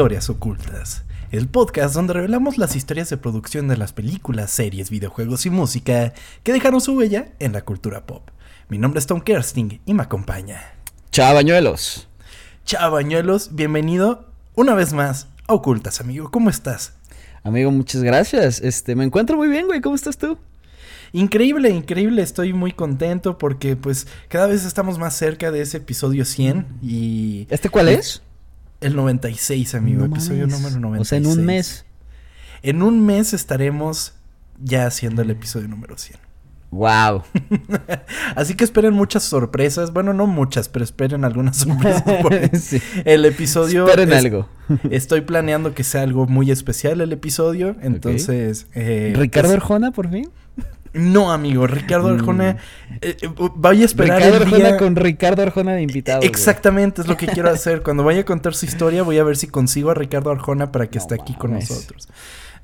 Historias Ocultas, el podcast donde revelamos las historias de producción de las películas, series, videojuegos y música que dejaron su huella en la cultura pop. Mi nombre es Tom Kersting y me acompaña. Chavañuelos. Chavañuelos, bienvenido una vez más a Ocultas, amigo. ¿Cómo estás? Amigo, muchas gracias. Este, me encuentro muy bien, güey. ¿Cómo estás tú? Increíble, increíble, estoy muy contento porque pues cada vez estamos más cerca de ese episodio 100 y... ¿Este cuál es? El 96, amigo, episodio número 96. O sea, en un mes. En un mes estaremos ya haciendo el episodio número 100. Wow. Así que esperen muchas sorpresas. Bueno, no muchas, pero esperen algunas sorpresas. El episodio. Esperen algo. Estoy planeando que sea algo muy especial el episodio. Entonces. Eh, ¿Ricardo Arjona, por fin? No, amigo, Ricardo mm. Arjona. Eh, eh, vaya a esperar. Ricardo Arjona con Ricardo Arjona de invitado. Exactamente, es lo que quiero hacer. Cuando vaya a contar su historia, voy a ver si consigo a Ricardo Arjona para que esté aquí con nosotros.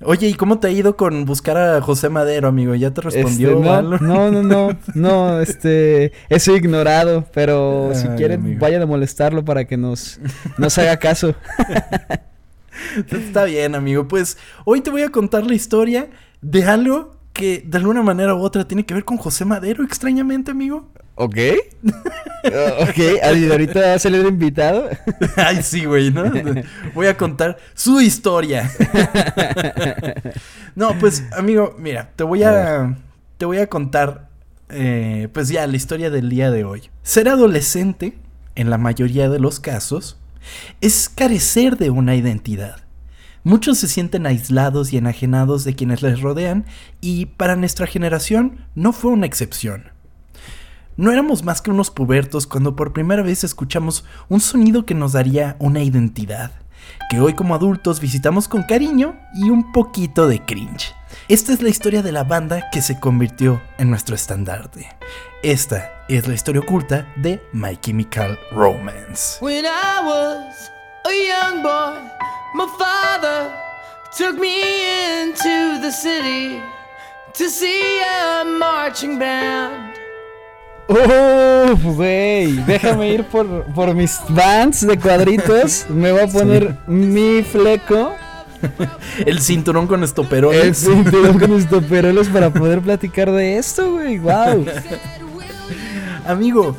Oye, ¿y cómo te ha ido con buscar a José Madero, amigo? ¿Ya te respondió este, no, no, no, no, no, este, eso ignorado, pero si quieren, vayan a molestarlo para que nos, nos haga caso. Está bien, amigo. Pues hoy te voy a contar la historia de algo que de alguna manera u otra tiene que ver con José Madero, extrañamente, amigo. Ok. ok, ahorita va a salir invitado. Ay, sí, güey, ¿no? Voy a contar su historia. no, pues, amigo, mira, te voy a, te voy a contar, eh, pues ya, la historia del día de hoy. Ser adolescente, en la mayoría de los casos, es carecer de una identidad. Muchos se sienten aislados y enajenados de quienes les rodean y para nuestra generación no fue una excepción. No éramos más que unos pubertos cuando por primera vez escuchamos un sonido que nos daría una identidad, que hoy como adultos visitamos con cariño y un poquito de cringe. Esta es la historia de la banda que se convirtió en nuestro estandarte. Esta es la historia oculta de My Chemical Romance. My father took me into the city to see a marching band. Uf, güey, déjame ir por, por mis bands de cuadritos. Me voy a poner mi fleco. El cinturón con estoperoles. El cinturón con estoperoles para poder platicar de esto, güey. Wow. Amigo,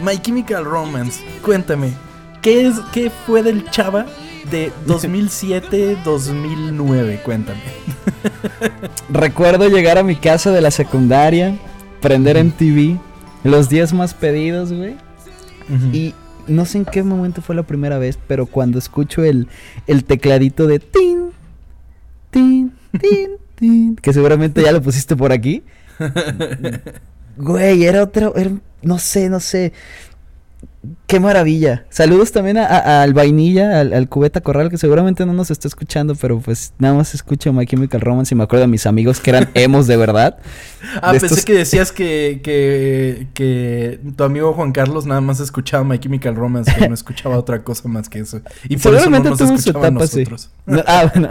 My Chemical Romance, cuéntame, ¿qué es qué fue del chava de 2007-2009, cuéntame. Recuerdo llegar a mi casa de la secundaria, prender en TV, los días más pedidos, güey. Y no sé en qué momento fue la primera vez, pero cuando escucho el, el tecladito de tin, tin, tin, tin, que seguramente ya lo pusiste por aquí. Güey, era otro, no sé, no sé. Qué maravilla. Saludos también al Vainilla, al, Cubeta Corral, que seguramente no nos está escuchando, pero pues nada más escucho My Chemical Romance y me acuerdo de mis amigos que eran emos de verdad. ah, pensé que decías que, que, que, tu amigo Juan Carlos nada más escuchaba My Chemical Romance, que no escuchaba otra cosa más que eso. Y por seguramente eso no nos tuvo etapa así. ah, bueno.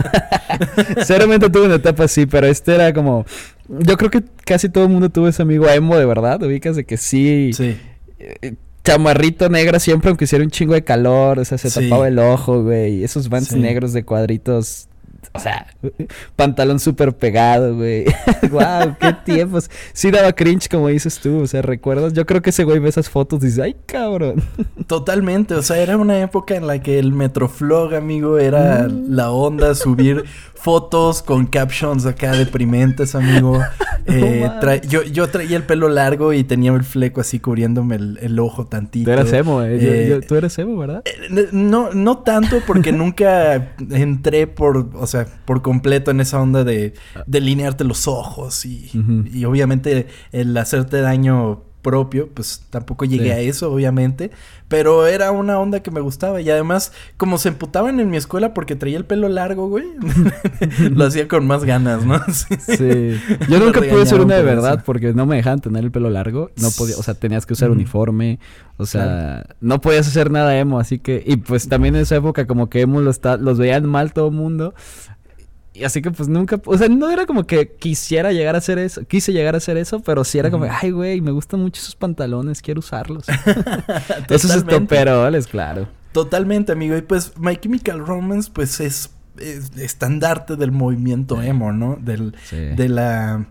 seguramente tuvo una etapa así, pero este era como... Yo creo que casi todo el mundo tuvo ese amigo emo de verdad, ubicas de que sí... Sí eh, chamarrito negra siempre, aunque hiciera un chingo de calor, o sea, se tapaba el ojo, güey. Esos vans negros de cuadritos, o sea, pantalón súper pegado, güey. wow, qué tiempos. Sí daba cringe, como dices tú, o sea, ¿recuerdas? Yo creo que ese güey ve esas fotos y dice, ay, cabrón. Totalmente, o sea, era una época en la que el Metroflog, amigo, era mm. la onda, subir fotos con captions acá deprimentes, amigo. Eh, yo, yo traía el pelo largo y tenía el fleco así cubriéndome el, ojo tantito. Tú eras emo, eh. eh tú eres emo, ¿verdad? Eh, no, no tanto porque nunca entré por, o sea, por completo en esa onda de delinearte los ojos y, y obviamente el hacerte daño propio, pues tampoco llegué a eso, obviamente, pero era una onda que me gustaba. Y además, como se emputaban en mi escuela porque traía el pelo largo, güey, lo hacía con más ganas, ¿no? Sí. Yo nunca pude ser una de verdad porque no me dejaban tener el pelo largo, no podía, o sea, tenías que usar uniforme, o sea, no podías hacer nada emo, así que, y pues también en esa época como que emo los, los veían mal todo el mundo, y así que pues nunca, o sea, no era como que quisiera llegar a hacer eso, quise llegar a hacer eso, pero sí era como, ay, güey, me gustan mucho esos pantalones, quiero usarlos. esos estoperoles, claro. Totalmente, amigo. Y pues My Chemical Romance, pues es, estandarte del movimiento emo, ¿no? Del, De la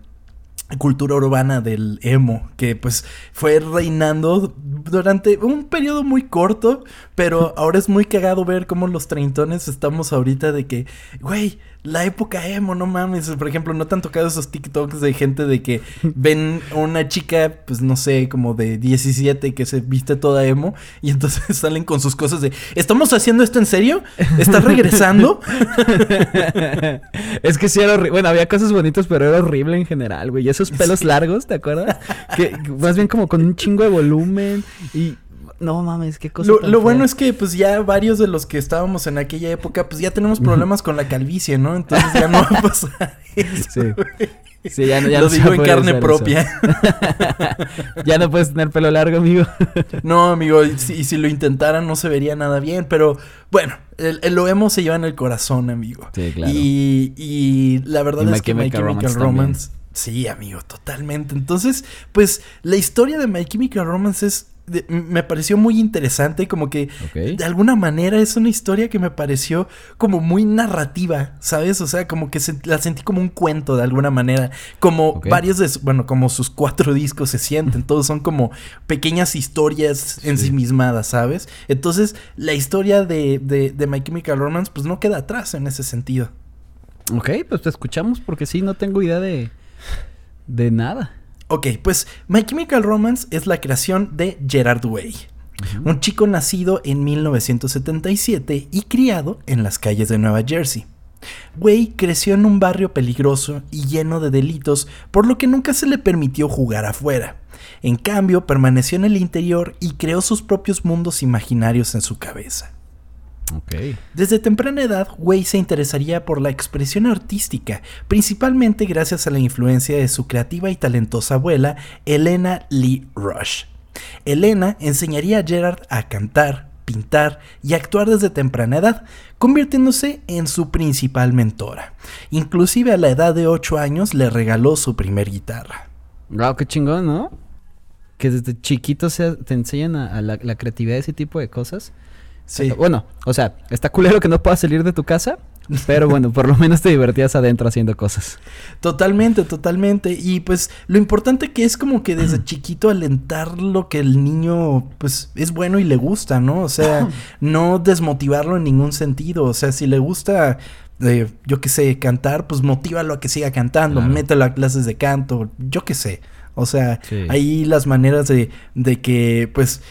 cultura urbana del emo, que pues fue reinando durante un periodo muy corto, pero ahora es muy cagado ver cómo los treintones estamos ahorita de que, güey, la época emo, no mames. Por ejemplo, no te han tocado esos TikToks de gente de que ven una chica, pues no sé, como de 17 que se viste toda emo y entonces salen con sus cosas de, ¿estamos haciendo esto en serio? ¿Estás regresando? es que sí era horrible. Bueno, había cosas bonitas, pero era horrible en general, güey. Y esos pelos largos, ¿te acuerdas? Que más bien como con un chingo de volumen y no mames, qué cosa. Lo, bueno es que, pues ya varios de los que estábamos en aquella época, pues ya tenemos problemas con la calvicie, ¿no? Entonces ya no va a pasar Sí. Sí, ya no, ya Lo digo en carne propia. ya no puedes tener pelo largo, amigo. no, amigo, y si, lo intentaran no se vería nada bien, pero bueno, el, lo emo se lleva en el corazón, amigo. Sí, claro. Y, y la verdad es que My Chemical, Romance Sí, amigo, totalmente. Entonces, pues la historia de My Chemical Romance es me pareció muy interesante, como que de alguna manera es una historia que me pareció como muy narrativa, ¿sabes? O sea, como que la sentí como un cuento de alguna manera, como varios de, bueno, como sus cuatro discos se sienten, todos son como pequeñas historias ensimismadas, ¿sabes? Entonces, la historia de, de, de My Chemical Romance, pues no queda atrás en ese sentido. Ok, pues te escuchamos porque sí, no tengo idea de, de nada. Ok, pues My Chemical Romance es la creación de Gerard Way. Un chico nacido en 1977 y criado en las calles de Nueva Jersey. Way creció en un barrio peligroso y lleno de delitos, por lo que nunca se le permitió jugar afuera. En cambio, permaneció en el interior y creó sus propios mundos imaginarios en su cabeza. Desde temprana edad, Way se interesaría por la expresión artística, principalmente gracias a la influencia de su creativa y talentosa abuela, Elena Lee Rush. Elena enseñaría a Gerard a cantar, pintar y actuar desde temprana edad, convirtiéndose en su principal mentora. Inclusive a la edad de 8 años le regaló su primer guitarra. Wow, qué chingón, ¿no? Que desde chiquito te enseñan a, la, la, creatividad de ese tipo de cosas. Sí. Bueno, o sea, está culero que no puedas salir de tu casa, pero bueno, por lo menos te divertías adentro haciendo cosas. Totalmente, totalmente. Y pues lo importante que es como que desde chiquito alentar lo que el niño pues es bueno y le gusta, ¿no? O sea, no desmotivarlo en ningún sentido. O sea, si le gusta eh, yo qué sé, cantar, pues motívalo a que siga cantando, mételo a clases de canto, yo qué sé. O sea, ahí las maneras de, de que, pues,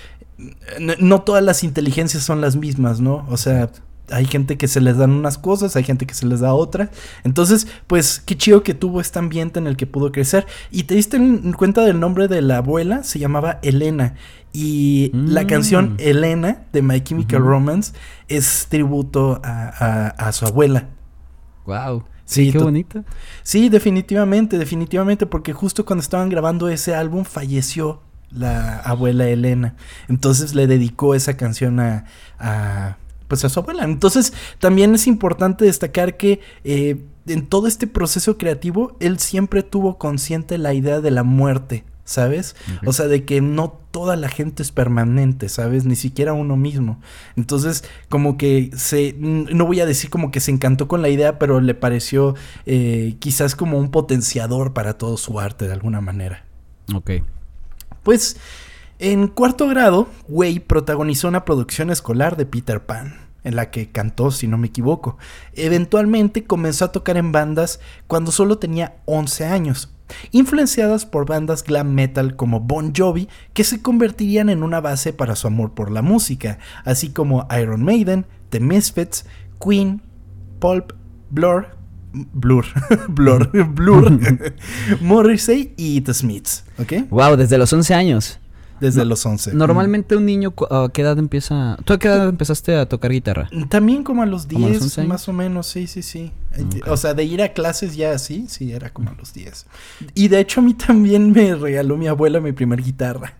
no todas las inteligencias son las mismas, ¿no? O sea, hay gente que se les dan unas cosas, hay gente que se les da otra. Entonces, pues qué chido que tuvo este ambiente en el que pudo crecer. Y te diste cuenta del nombre de la abuela, se llamaba Elena. Y la canción mm. Elena de My Chemical Romance es tributo a, su abuela. Wow. Sí, qué bonita. Sí, definitivamente, definitivamente, porque justo cuando estaban grabando ese álbum falleció la abuela Elena. Entonces le dedicó esa canción a, pues a su abuela. Entonces también es importante destacar que eh, en todo este proceso creativo él siempre tuvo consciente la idea de la muerte. ¿Sabes? O sea, de que no toda la gente es permanente, ¿sabes? Ni siquiera uno mismo. Entonces, como que se, no voy a decir como que se encantó con la idea, pero le pareció eh, quizás como un potenciador para todo su arte de alguna manera. Ok. Pues en cuarto grado, Way protagonizó una producción escolar de Peter Pan, en la que cantó, si no me equivoco. Eventualmente comenzó a tocar en bandas cuando solo tenía 11 años, influenciadas por bandas glam metal como Bon Jovi, que se convertirían en una base para su amor por la música, así como Iron Maiden, The Misfits, Queen, Pulp, Blur, Blur, Blur, Blur, Morrissey y The Smiths, ¿ok? Wow, desde los 11 años. Desde los 11. Normalmente un niño, ¿a qué edad empieza? ¿Tú a qué edad empezaste a tocar guitarra? También como a los 10, más o menos, sí, sí, sí. O sea, de ir a clases ya así, sí, era como a los 10. Y de hecho a mí también me regaló mi abuela mi primer guitarra.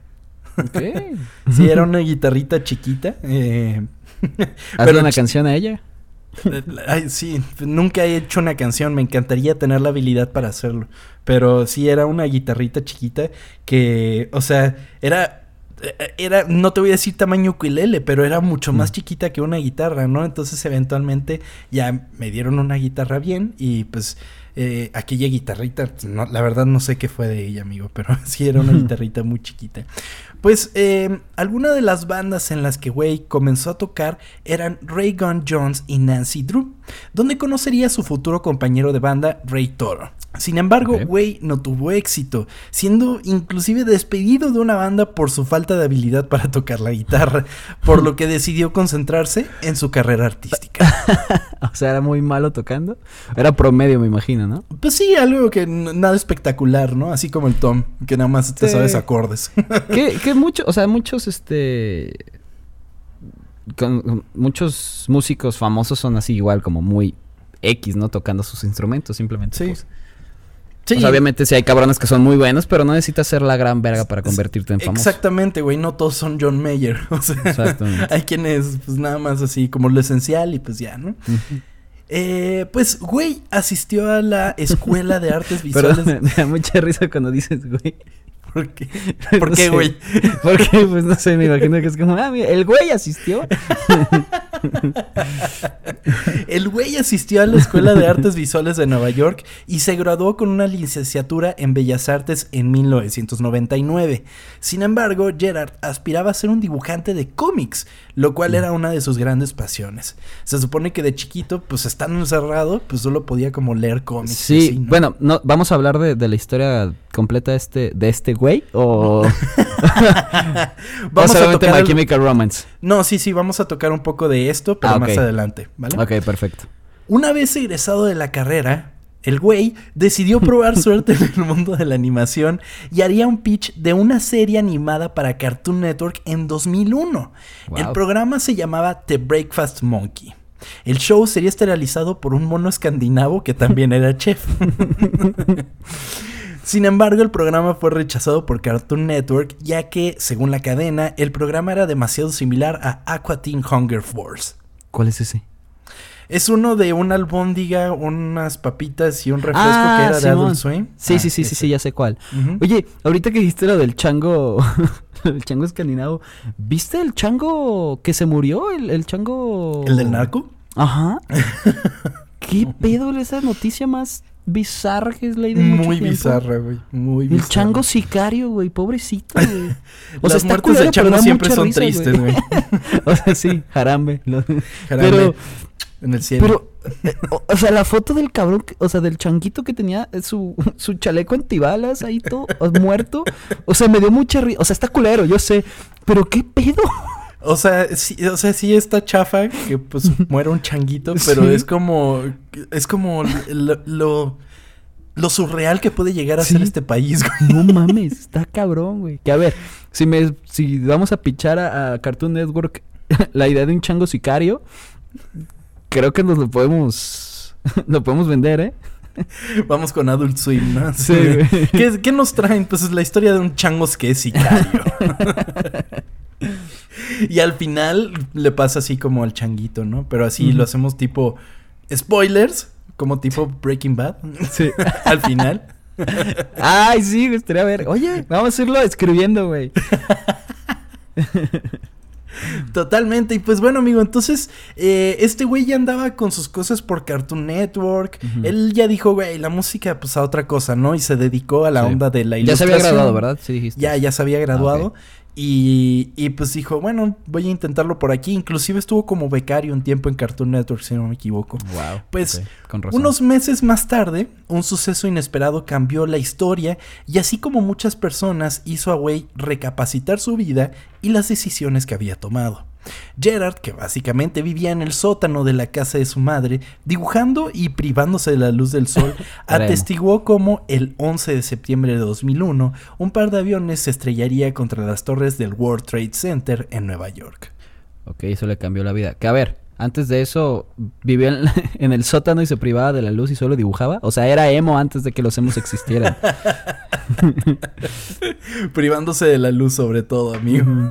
Ok. sí, era una guitarrita chiquita. Eh, ¿Hazle una canción a ella? Ay, sí, nunca he hecho una canción, me encantaría tener la habilidad para hacerlo. Pero sí era una guitarrita chiquita que, o sea, era eh, era, no te voy a decir tamaño ukulele, pero era mucho más mm. chiquita que una guitarra, ¿no? Entonces eventualmente ya me dieron una guitarra bien y pues eh, aquella guitarrita, pues, la verdad no sé qué fue de ella, amigo, pero sí era una guitarrita muy chiquita. Pues eh, algunas de las bandas en las que Way comenzó a tocar eran Ray Gunn Jones y Nancy Drew, donde conocería a su futuro compañero de banda Ray Toro. Sin embargo, Way no tuvo éxito, siendo inclusive despedido de una banda por su falta de habilidad para tocar la guitarra, por lo que decidió concentrarse en su carrera artística. o sea, era muy malo tocando. Era promedio, me imagino, ¿no? Pues sí, algo que nada espectacular, ¿no? Así como el Tom, que nada más te sabes acordes. que, que mucho, o sea, muchos, este... Con, muchos músicos famosos son así igual como muy X, ¿no? Tocando sus instrumentos, simplemente. Sí. Pues, obviamente sí hay cabrones que son muy buenos, pero no necesitas ser la gran verga para convertirte en famoso. Exactamente, güey. No todos son John Mayer. O sea, hay quienes, pues nada más así como lo esencial y pues ya, ¿no? Eh, pues, güey, asistió a la Escuela de Artes Visuales. Pero me da mucha risa cuando dices, güey. ¿Por qué? ¿Por qué, güey? Porque, pues no sé, me imagino que es como, ah, mira, el güey asistió. el güey asistió a la Escuela de Artes Visuales de Nueva York y se graduó con una licenciatura en Bellas Artes en 1999. Sin embargo, Gerard aspiraba a ser un dibujante de cómics, lo cual era una de sus grandes pasiones. Se supone que de chiquito, pues estando encerrado, pues solo podía como leer cómics. Sí, bueno, no, vamos a hablar de, de la historia completa este, de este güey o vamos a tocar My Chemical Romance. No, sí, sí, vamos a tocar un poco de esto, pero ah, más adelante, ¿vale? Ok, perfecto. Una vez egresado de la carrera, el güey decidió probar suerte en el mundo de la animación y haría un pitch de una serie animada para Cartoon Network en 2001. El programa se llamaba The Breakfast Monkey. El show sería esterilizado por un mono escandinavo que también era chef. Sin embargo, el programa fue rechazado por Cartoon Network, ya que, según la cadena, el programa era demasiado similar a Aqua Teen Hunger Force. ¿Cuál es ese? Es uno de una albóndiga, unas papitas y un refresco que ah, era de Adult Swim. Sí, sí, ah, sí, sí, sí, ya sé cuál. Oye, ahorita que dijiste lo del chango, el chango escandinavo, ¿viste el chango que se murió? El, el chango... ¿El del narco? Ajá. ¿Qué pedo esa noticia más bizarra que es la idea Muy bizarra, güey. Muy bizarra. El chango sicario, güey. Pobrecito, güey. O sea, Las muertes de chango siempre son tristes, güey. o sea, sí, jarambe. jarambe. Pero... En el cielo. Pero, eh, o, sea, la foto del cabrón, o sea, del changuito que tenía su, su chaleco antibalas ahí todo muerto. O sea, me dio mucha risa. O sea, está culero, yo sé. Pero qué pedo. O sea, sí, o sea, sí está chafa que pues muera un changuito, pero es como es como lo, lo, surreal que puede llegar a ser este país, güey. No mames, está cabrón, güey. Que a ver, si me si vamos a pichar a, Cartoon Network la idea de un chango sicario, creo que nos lo podemos lo podemos vender, ¿eh? Vamos con Adult Swim, ¿no? Sí. ¿Qué, ¿Qué, nos traen? Pues es la historia de un chango que es sicario. Y al final le pasa así como al changuito, ¿no? Pero así lo hacemos tipo spoilers, como tipo Breaking Bad. Sí. al final. Ay, sí, me gustaría ver. Oye, vamos a irlo escribiendo, güey. Totalmente. Y pues bueno, amigo, entonces eh, este güey ya andaba con sus cosas por Cartoon Network. Él ya dijo, güey, la música, pues a otra cosa, ¿no? Y se dedicó a la onda de la ilustración. Ya se había graduado, ¿verdad? Sí, dijiste. Ya, ya se había graduado. Ah, y, y, pues dijo, bueno, voy a intentarlo por aquí. Inclusive estuvo como becario un tiempo en Cartoon Network, si no me equivoco. Wow. Pues unos meses más tarde, un suceso inesperado cambió la historia y así como muchas personas hizo a Wei recapacitar su vida y las decisiones que había tomado. Gerard, que básicamente vivía en el sótano de la casa de su madre, dibujando y privándose de la luz del sol, atestiguó cómo el 11 de septiembre de 2001 un par de aviones se estrellaría contra las torres del World Trade Center en Nueva York. Ok, eso le cambió la vida. Que a ver, antes de eso vivía en, el sótano y se privaba de la luz y solo dibujaba. O sea, era emo antes de que los emos existieran. Privándose de la luz sobre todo, amigo.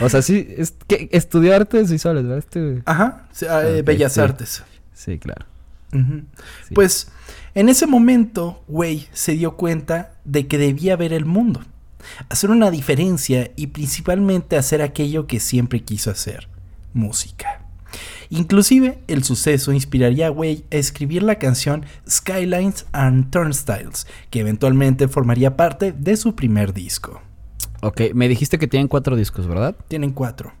o sea, sí, es que estudió artes visuales, ¿verdad? Este... Ajá, ah, eh, bellas artes. Sí, claro. Pues en ese momento, güey se dio cuenta de que debía ver el mundo. hacer una diferencia y principalmente hacer aquello que siempre quiso hacer, música. Inclusive, el suceso inspiraría a Way a escribir la canción Skylines and Turnstiles, que eventualmente formaría parte de su primer disco. Ok, me dijiste que tienen cuatro discos, ¿verdad? Tienen cuatro.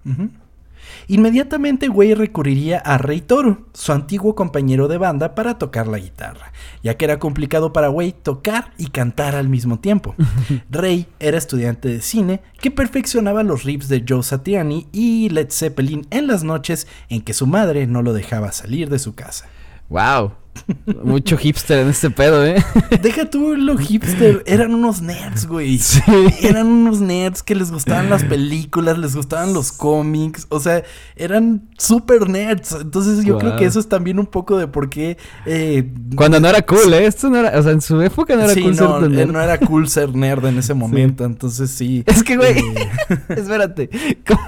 Inmediatamente Way recurriría a Ray Toro, su antiguo compañero de banda, para tocar la guitarra, ya que era complicado para Way tocar y cantar al mismo tiempo. Ray era estudiante de cine que perfeccionaba los riffs de Joe Satriani y Led Zeppelin en las noches en que su madre no lo dejaba salir de su casa. ¡Wow! Mucho hipster en este pedo, ¿eh? Deja tú lo hipster. Eran unos nerds, güey. Sí. Eran unos nerds que les gustaban las películas, les gustaban los cómics. O sea, eran súper nerds. Entonces yo creo que eso es también un poco de por qué. Eh, Cuando no era cool, ¿eh? Esto no era. O sea, en su época no era cool ser nerd. No era cool ser nerd en ese momento. Entonces sí. Es que, güey. Eh, espérate. ¿Cómo?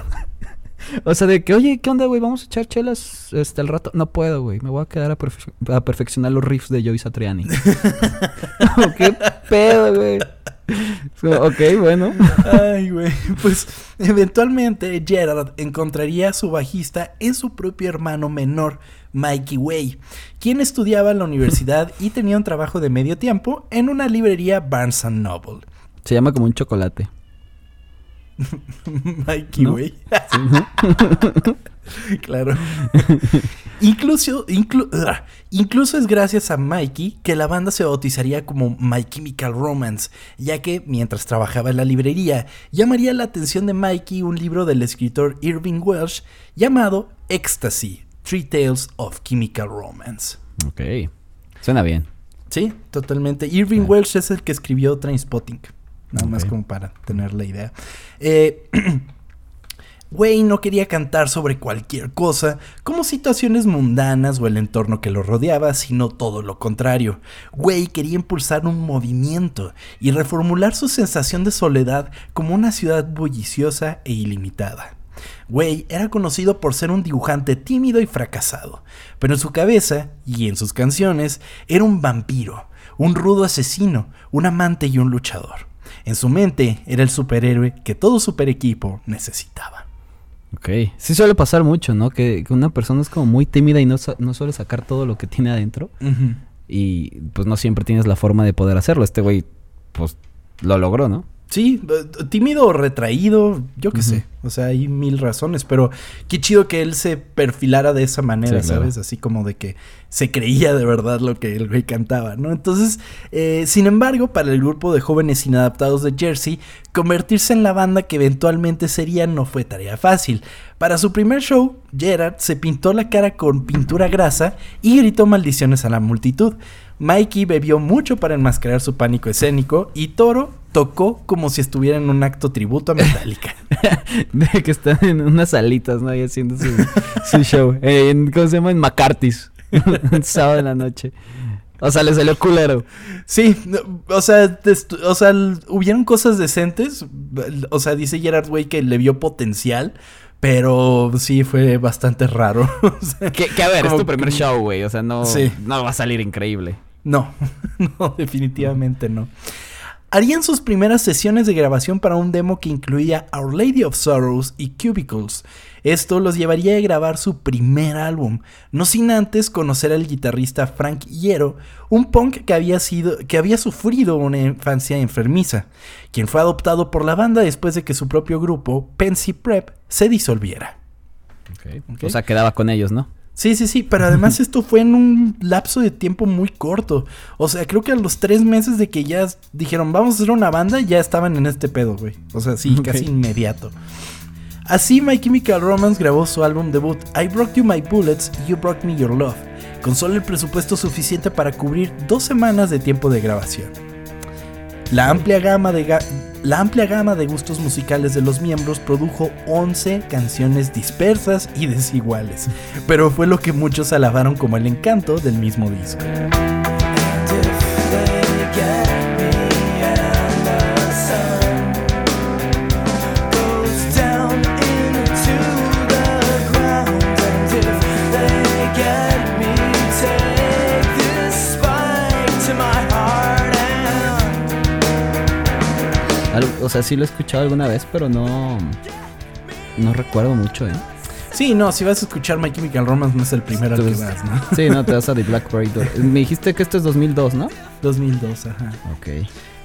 O sea, de que, oye, ¿qué onda, güey? Vamos a echar chelas este, el rato. No puedo, güey. Me voy a quedar a, perfeccionar los riffs de Joey Satriani. ¿Qué pedo, güey? ok, bueno. Ay, güey. Pues eventualmente Gerard encontraría a su bajista en su propio hermano menor, Mikey Way, quien estudiaba en la universidad y tenía un trabajo de medio tiempo en una librería Barnes Noble. Se llama como un chocolate. Mikey, güey. claro. incluso, ah, incluso es gracias a Mikey que la banda se bautizaría como My Chemical Romance, ya que mientras trabajaba en la librería, llamaría la atención de Mikey un libro del escritor Irving Welsh llamado Ecstasy, Three Tales of Chemical Romance. Ok. Suena bien. Sí, totalmente. Irving Welsh es el que escribió Trainspotting. Nada más como para tener la idea. Eh, Wayne no quería cantar sobre cualquier cosa, como situaciones mundanas o el entorno que lo rodeaba, sino todo lo contrario. Way quería impulsar un movimiento y reformular su sensación de soledad como una ciudad bulliciosa e ilimitada. Way era conocido por ser un dibujante tímido y fracasado, pero en su cabeza y en sus canciones era un vampiro, un rudo asesino, un amante y un luchador. En su mente era el superhéroe que todo super equipo necesitaba. Ok, sí suele pasar mucho, ¿no? Que, una persona es como muy tímida y no, no suele sacar todo lo que tiene adentro. Y pues no siempre tienes la forma de poder hacerlo. Este güey, pues lo logró, ¿no? Sí, tímido o retraído, yo qué sé. O sea, hay mil razones, pero qué chido que él se perfilara de esa manera, ¿sabes? Así como de que se creía de verdad lo que el güey cantaba, ¿no? Entonces, eh, sin embargo, para el grupo de jóvenes inadaptados de Jersey, convertirse en la banda que eventualmente sería no fue tarea fácil. Para su primer show, Gerard se pintó la cara con pintura grasa y gritó maldiciones a la multitud. Mikey bebió mucho para enmascarar su pánico escénico y Toro tocó como si estuviera en un acto tributo a Metallica. que están en unas salitas, ¿no? Ahí haciendo su, show. En, ¿Cómo se llama? En McCarthy's. un sábado en la noche. O sea, le salió culero. Sí, o sea, o sea, hubieron cosas decentes. O sea, dice Gerard Way que le vio potencial. Pero sí fue bastante raro. que, a ver, es tu primer show, güey. O sea, no, no va a salir increíble. No, no, definitivamente no. Harían sus primeras sesiones de grabación para un demo que incluía Our Lady of Sorrows y Cubicles. Esto los llevaría a grabar su primer álbum, no sin antes conocer al guitarrista Frank Hierro, un punk que había, sido, que había sufrido una infancia enfermiza, quien fue adoptado por la banda después de que su propio grupo, Pensy Prep, se disolviera. O sea, quedaba con ellos, ¿no? Sí, sí, sí, pero además esto fue en un lapso de tiempo muy corto. O sea, creo que a los tres meses de que ya dijeron vamos a hacer una banda, ya estaban en este pedo, güey. O sea, sí, casi inmediato. Así My Chemical Romance grabó su álbum debut I Broke You My Bullets, You Broke Me Your Love, con solo el presupuesto suficiente para cubrir dos semanas de tiempo de grabación. La amplia gama de, la amplia gama de gustos musicales de los miembros produjo 11 canciones dispersas y desiguales, pero fue lo que muchos alabaron como el encanto del mismo disco. O sea, sí lo he escuchado alguna vez, pero no. No recuerdo mucho, ¿eh? Sí, no, si vas a escuchar My Chemical Romance no es el primero al que vas, ¿no? Sí, no, te vas a The Black Parade. Me dijiste que esto es 2002, ¿no? 2002, ajá. Ok.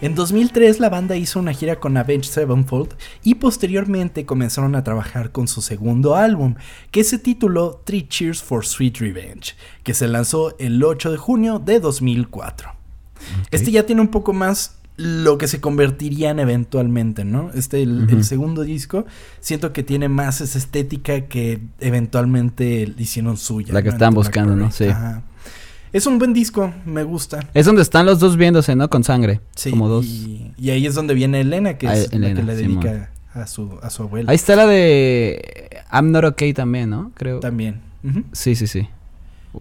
En 2003 la banda hizo una gira con Avenged Sevenfold y posteriormente comenzaron a trabajar con su segundo álbum, que se tituló Three Cheers for Sweet Revenge, que se lanzó el 8 de junio de 2004. Este ya tiene un poco más lo que se convertirían eventualmente, ¿no? Este, el, segundo disco, siento que tiene más esa estética que eventualmente hicieron suya. La que están buscando, ¿no? Sí. Es un buen disco, me gusta. Es donde están los dos viéndose, ¿no? Con sangre. Sí. Como dos. Y, ahí es donde viene Elena, que es la que le dedica a su, a su abuela. Ahí está la de I'm Not Okay también, ¿no? Creo. También. Sí, sí, sí.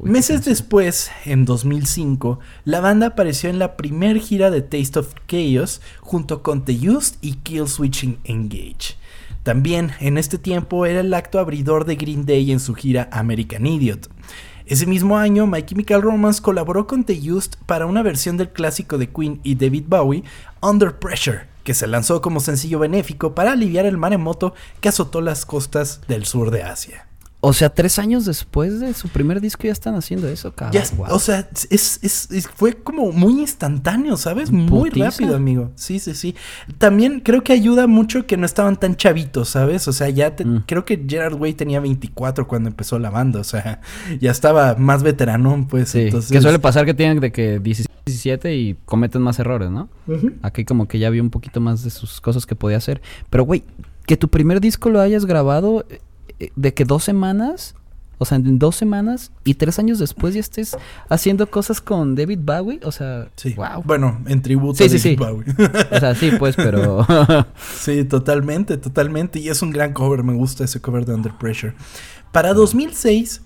Meses después, en 2005, la banda apareció en la primer gira de Taste of Chaos junto con The Used y Kill Switching Engage. También en este tiempo era el acto abridor de Green Day en su gira American Idiot. Ese mismo año, My Chemical Romance colaboró con The Used para una versión del clásico de Queen y David Bowie, Under Pressure, que se lanzó como sencillo benéfico para aliviar el maremoto que azotó las costas del sur de Asia. O sea, tres años después de su primer disco ya están haciendo eso, cabrón. O sea, es, es, fue como muy instantáneo, ¿sabes? Muy rápido, amigo. Sí, sí, sí. También creo que ayuda mucho que no estaban tan chavitos, ¿sabes? O sea, ya mm. creo que Gerard Way tenía 24 cuando empezó la banda. O sea, ya estaba más veteranón, pues. Sí, que suele pasar que tienen de que 17 y cometen más errores, ¿no? Aquí como que ya vi un poquito más de sus cosas que podía hacer. Pero, güey, que tu primer disco lo hayas grabado de que dos semanas, o sea, en dos semanas y tres años después ya estés haciendo cosas con David Bowie, o sea, sí. wow. Bueno, en tributo a David Bowie. o sea, sí, pues, pero... sí, totalmente, totalmente. Y es un gran cover, me gusta ese cover de Under Pressure. Para 2006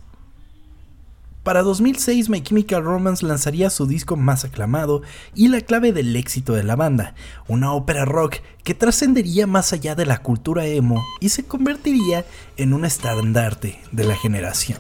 para 2006, My Chemical Romance lanzaría su disco más aclamado y la clave del éxito de la banda, una ópera rock que trascendería más allá de la cultura emo y se convertiría en un estandarte de la generación,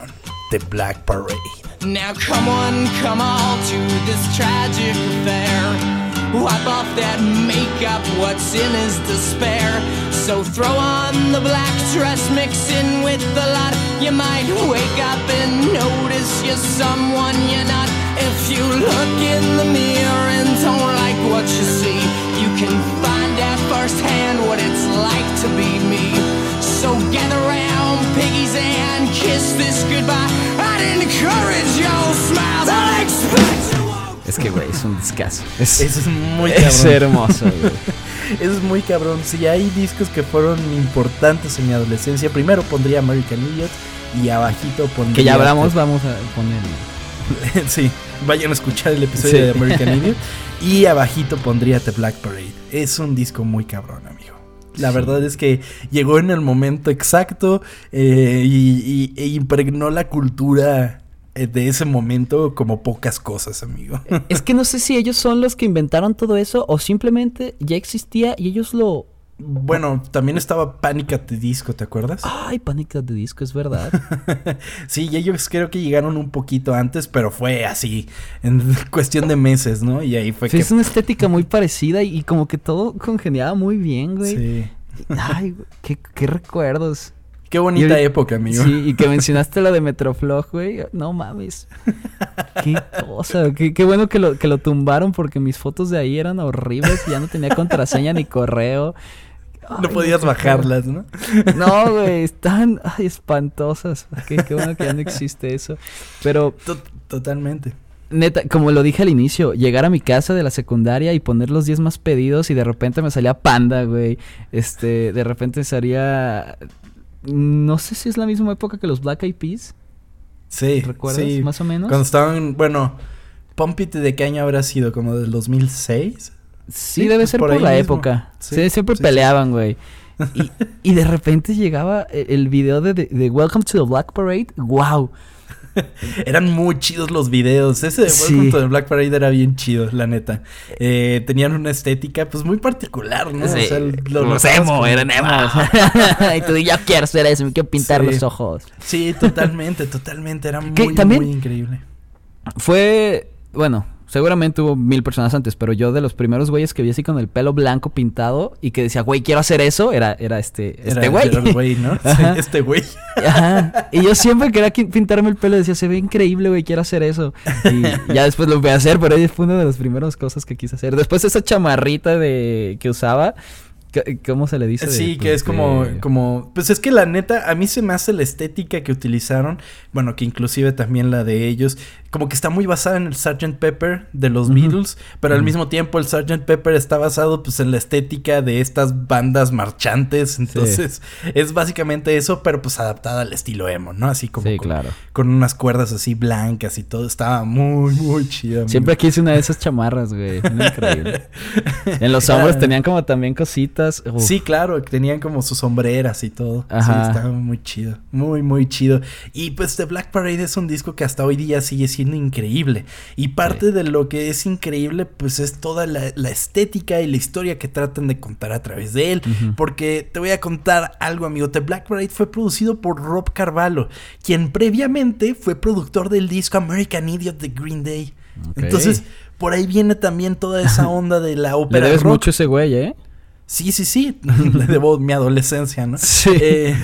The Black Parade. Now come on, come to this tragic affair. Wipe off that makeup, what's in is despair. So throw on the black dress, mix in with the lot. You might wake up and notice you're someone you're not. If you look in the mirror and don't like what you see, you can find out firsthand what it's like to be me. So gather round, piggies, and kiss this goodbye. I'd encourage your smiles. I'll expect Es que, güey, es un discazo. Es, es muy cabrón. Es hermoso, güey. es muy cabrón. Si hay discos que fueron importantes en mi adolescencia, primero pondría American Idiot y abajito pondría... Que ya hablamos, vamos a ponerlo. sí, vayan a escuchar el episodio de American Idiot. Y abajito pondría The Black Parade. Es un disco muy cabrón, amigo. La verdad es que llegó en el momento exacto eh, y, e impregnó la cultura de ese momento como pocas cosas, amigo. Es que no sé si ellos son los que inventaron todo eso o simplemente ya existía y ellos lo... Bueno, también estaba Panic at the Disco, ¿te acuerdas? Ay, Panic at the Disco, es verdad. sí, ellos creo que llegaron un poquito antes, pero fue así, en cuestión de meses, ¿no? Y ahí fue que... Es una estética muy parecida y, como que todo congeniaba muy bien, güey. Sí. Ay, qué, qué recuerdos. Qué bonita época, amigo. Sí, y que mencionaste lo de Metroflog, güey. No mames. qué cosa. Qué, qué, bueno que lo, que lo tumbaron porque mis fotos de ahí eran horribles. Ya no tenía contraseña ni correo. no podías bajarlas, ¿no? No, güey. Están espantosas. Qué, qué, bueno que ya no existe eso. Pero... Totalmente. Neta, como lo dije al inicio, llegar a mi casa de la secundaria y poner los 10 más pedidos y de repente me salía Panda, güey. Este, de repente salía no sé si es la misma época que los Black Eyed Peas. Sí. ¿Recuerdas? Más o menos. Cuando estaban, bueno, Pump ¿de qué año habrá sido? ¿Como del 2006? Sí, debe ser por, la época. Sí, siempre peleaban, güey. Y, y, de repente llegaba el video de, de, Welcome to the Black Parade. ¡Wow! Eran muy chidos los videos. Ese de Welcome to the Black Parade era bien chido, la neta. Eh, tenían una estética, pues, muy particular, ¿no? o sea, los emo, eran emo. y tú, yo quiero hacer eso, me quiero pintar los ojos. Sí, totalmente, totalmente. Era muy, muy increíble. Fue, bueno, seguramente hubo mil personas antes, pero yo de los primeros güeyes que vi así con el pelo blanco pintado y que decía, güey, quiero hacer eso, era, era este, este güey. ¿no? este güey. Ajá. Y yo siempre quería pintarme el pelo y decía, se ve increíble, güey, quiero hacer eso. Y ya después lo voy a hacer, pero fue una de las primeras cosas que quise hacer. Después esa chamarrita de que usaba, ¿Cómo se le dice? Sí, que es como, como, pues es que la neta, a mí se me hace la estética que utilizaron, bueno, que inclusive también la de ellos, como que está muy basada en el Sgt. Pepper de los Beatles, pero al mismo tiempo el Sgt. Pepper está basado pues en la estética de estas bandas marchantes, entonces es básicamente eso, pero pues adaptada al estilo emo, ¿no? Así como sí, con, claro. con unas cuerdas así blancas y todo, estaba muy, muy chido. Siempre quise una de esas chamarras, güey, increíble. en los hombros tenían como también cositas Sí, claro, tenían como sus sombreras y todo. Sí, estaba muy chido. Muy, muy chido. Y pues The Black Parade es un disco que hasta hoy día sigue siendo increíble. Y parte de lo que es increíble, pues es toda la, estética y la historia que tratan de contar a través de él. Porque te voy a contar algo, amigo. The Black Parade fue producido por Rob Carvalho, quien previamente fue productor del disco American Idiot de Green Day. Entonces, por ahí viene también toda esa onda de la ópera. Le debes mucho ese güey, ¿eh? Sí, sí, sí, le debo mi adolescencia, ¿no? Sí. Eh,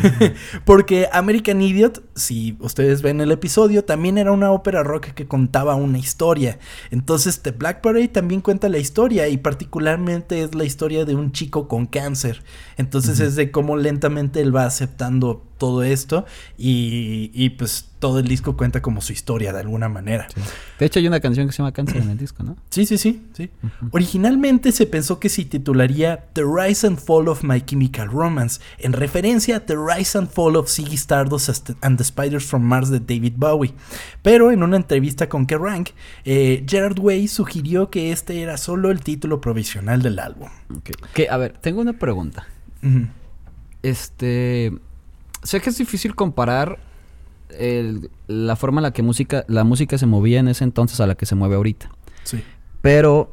porque American Idiot, si ustedes ven el episodio, también era una ópera rock que contaba una historia. Entonces, The Black Parade también cuenta la historia y particularmente es la historia de un chico con cáncer. Entonces es de cómo lentamente él va aceptando todo esto y, y, pues todo el disco cuenta como su historia de alguna manera. De hecho hay una canción que se llama Cáncer en el disco, ¿no? Sí, sí, sí, sí. Originalmente se pensó que se titularía The Rise and Fall of My Chemical Romance, en referencia a The Rise and Fall of Ziggy Stardust and the Spiders from Mars de David Bowie. Pero en una entrevista con Kerrang, eh, Gerard Way sugirió que este era solo el título provisional del álbum. Que, a ver, tengo una pregunta. Este sé que es difícil comparar la forma en la que música, la música se movía en ese entonces a la que se mueve ahorita. Sí. Pero,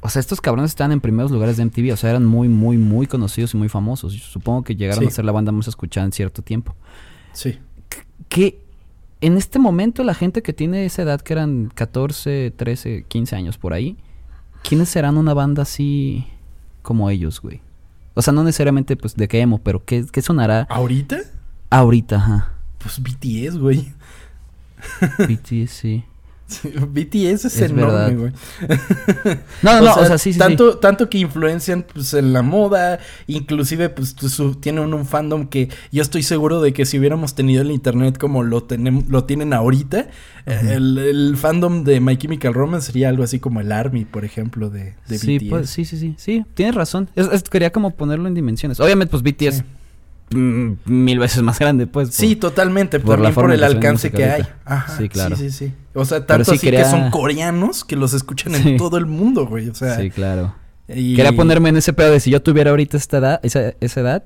o sea, estos cabrones estaban en primeros lugares de MTV, o sea, eran muy, muy, muy conocidos y muy famosos. Supongo que llegaron a ser la banda más escuchada en cierto tiempo. Sí. Que en este momento la gente que tiene esa edad, que eran 14, 13, 15 años por ahí, ¿quiénes serán una banda así como ellos, güey? O sea, no necesariamente pues de qué emo, pero ¿qué, qué sonará? ¿Ahorita? Ahorita, ajá. Pues BTS, güey. BTS, sí. BTS es, enorme, güey. no, no, o sea, sí, sí, tanto, Tanto que influencian, pues, en la moda. Inclusive, pues, tienen un fandom que yo estoy seguro de que si hubiéramos tenido el internet como lo, tenemos, lo tienen ahorita, el, fandom de My Chemical Romance sería algo así como el ARMY, por ejemplo, de, de sí, BTS. Pues, sí, sí, sí. Sí, tienes razón. quería como ponerlo en dimensiones. Obviamente, pues, BTS... Mm, mil veces más grande, pues. sí, totalmente, por, también por el alcance que hay. Ajá, sí, claro. Sí, sí, sí. O sea, tanto así que son coreanos que los escuchan en todo el mundo, güey. O sea. Sí, claro. Quería ponerme en ese pedo de si yo tuviera ahorita esta edad, esa, esa edad,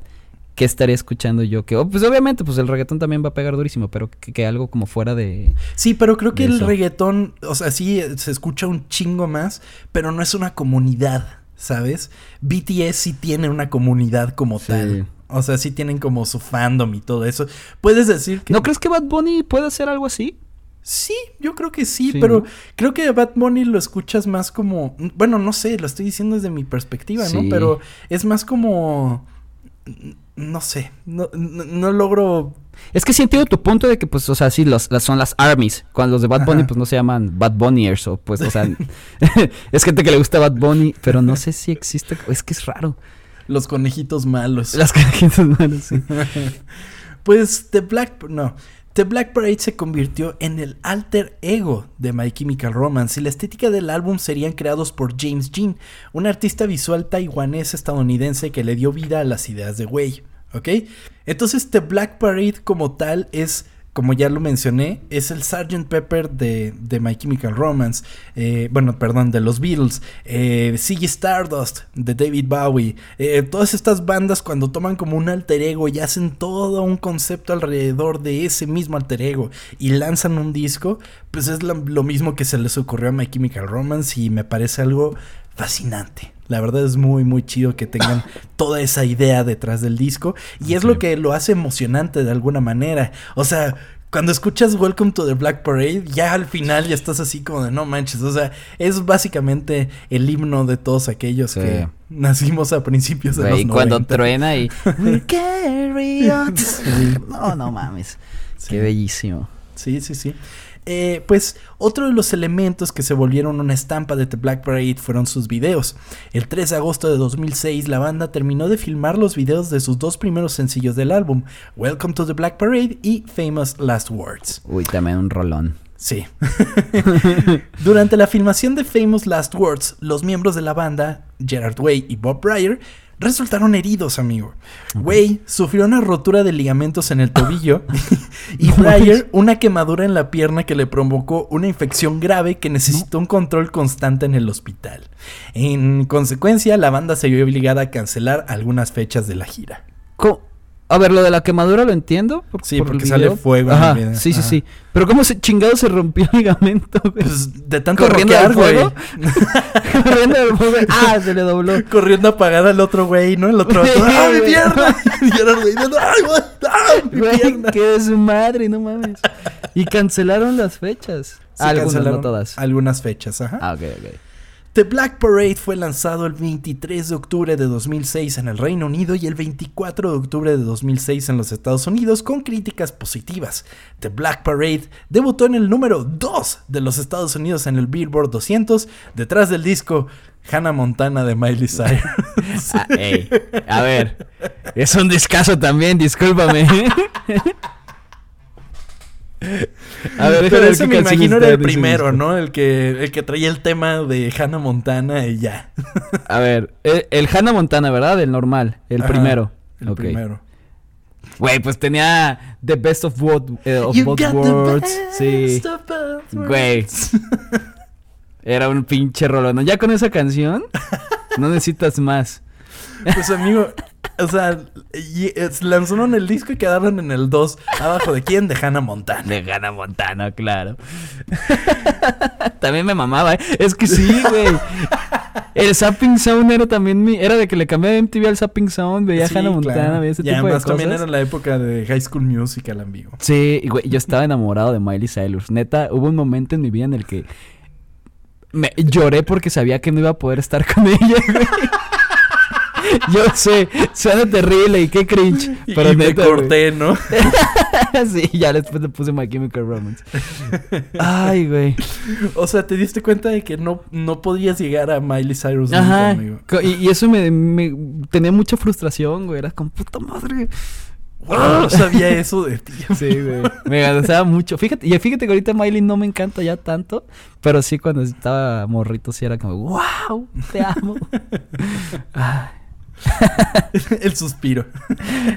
¿qué estaría escuchando yo? Que, oh, pues obviamente, pues el reggaetón también va a pegar durísimo, pero que, algo como fuera de. Sí, pero creo que el reggaetón, o sea, sí se escucha un chingo más, pero no es una comunidad, ¿sabes? BTS sí tiene una comunidad como tal. O sea, sí tienen como su fandom y todo eso. Puedes decir que. ¿No crees que Bad Bunny puede hacer algo así? Sí, yo creo que sí, pero creo que Bad Bunny lo escuchas más como. Bueno, no sé, lo estoy diciendo desde mi perspectiva, ¿no? Pero es más como. No sé, no, no, logro. Es que sí entiendo tu punto de que, pues, o sea, sí, los, las, son las armies. Cuando los de Bad Bunny, pues no se llaman Bad Bunnyers, o pues, o sea, es gente que le gusta Bad Bunny, pero no sé si existe. Es que es raro. Los conejitos malos. Los conejitos malos, sí. pues The Black... No. The Black Parade se convirtió en el alter ego de My Chemical Romance y la estética del álbum serían creados por James Jean, un artista visual taiwanés estadounidense que le dio vida a las ideas de Way. ¿Ok? Entonces The Black Parade como tal es como ya lo mencioné, es el Sgt. Pepper de, de My Chemical Romance, eh, bueno, perdón, de los Beatles, eh, Stardust de David Bowie, eh, todas estas bandas cuando toman como un alter ego y hacen todo un concepto alrededor de ese mismo alter ego y lanzan un disco, pues es lo mismo que se les ocurrió a My Chemical Romance y me parece algo fascinante. La verdad es muy, muy chido que tengan toda esa idea detrás del disco. Y es lo que lo hace emocionante de alguna manera. O sea, cuando escuchas Welcome to the Black Parade, ya al final ya estás así como de no manches. O sea, es básicamente el himno de todos aquellos que nacimos a principios de los 90. Y cuando truena y. no, no mames. Qué bellísimo. Sí, sí, sí. Eh, pues otro de los elementos que se volvieron una estampa de The Black Parade fueron sus videos. El 3 de agosto de 2006 la banda terminó de filmar los videos de sus dos primeros sencillos del álbum, Welcome to the Black Parade y Famous Last Words. Uy, también un rolón. Sí. Durante la filmación de Famous Last Words, los miembros de la banda, Gerard Way y Bob Breyer, resultaron heridos, amigo. Way sufrió una rotura de ligamentos en el tobillo y Breyer una quemadura en la pierna que le provocó una infección grave que necesitó un control constante en el hospital. En consecuencia, la banda se vio obligada a cancelar algunas fechas de la gira. ¿Cómo? A ver, lo de la quemadura lo entiendo. sí, porque sale fuego. Ajá, sí, sí, sí. Pero ¿cómo se chingado se rompió el ligamento, güey? Pues de tanto Corriendo al fuego. Corriendo al fuego. Ah, se le dobló. Corriendo a apagar al otro güey, ¿no? El otro. ¡Ah, mi pierna! y era güey. ¡Ay, güey! ¡Ah, mi güey, pierna! Que es su madre, no mames. Y cancelaron las fechas. Sí, algunas, no todas. Algunas fechas, ajá. Ah, ok, ok. The Black Parade fue lanzado el 23 de octubre de 2006 en el Reino Unido y el 24 de octubre de 2006 en los Estados Unidos con críticas positivas. The Black Parade debutó en el número 2 de los Estados Unidos en el Billboard 200 detrás del disco Hannah Montana de Miley Cyrus. Ah, a ver, es un discazo también, discúlpame. A ver, pero ese me imagino era el primero, ¿no? El que, el que traía el tema de Hannah Montana y ya. A ver, el, Hannah Montana, ¿verdad? El normal, el primero. El primero. Güey, pues tenía The Best of, both, eh, of both Worlds. Sí. Güey. Era un pinche rolón. Ya con esa canción, no necesitas más. Pues amigo, o sea, lanzaron el disco y quedaron en el 2. ¿Abajo de quién? De Hannah Montana. De Hannah Montana, claro. también me mamaba, ¿eh? Es que sí, güey. El Zapping Sound era también mi. Era de que le cambié de MTV al Zapping Sound, veía Hannah Montana, veía ese tipo de cosas. también era la época de High School Musical, amigo. Sí, güey, yo estaba enamorado de Miley Cyrus. Neta, hubo un momento en mi vida en el que. Me lloré porque sabía que no iba a poder estar con ella, güey. Yo sé, suena terrible y qué cringe. Pero y me corté, ¿no? sí, ya después le puse My Chemical Romance. Ay, güey. O sea, te diste cuenta de que no, no podías llegar a Miley Cyrus Ajá. Y, eso me, tenía mucha frustración, güey. Era como puta madre. Wow, no sabía eso de ti. Sí, güey. Me gustaba mucho. Fíjate, y fíjate que ahorita Miley no me encanta ya tanto, pero sí cuando estaba morrito sí era como, wow, te amo. Ay. el suspiro.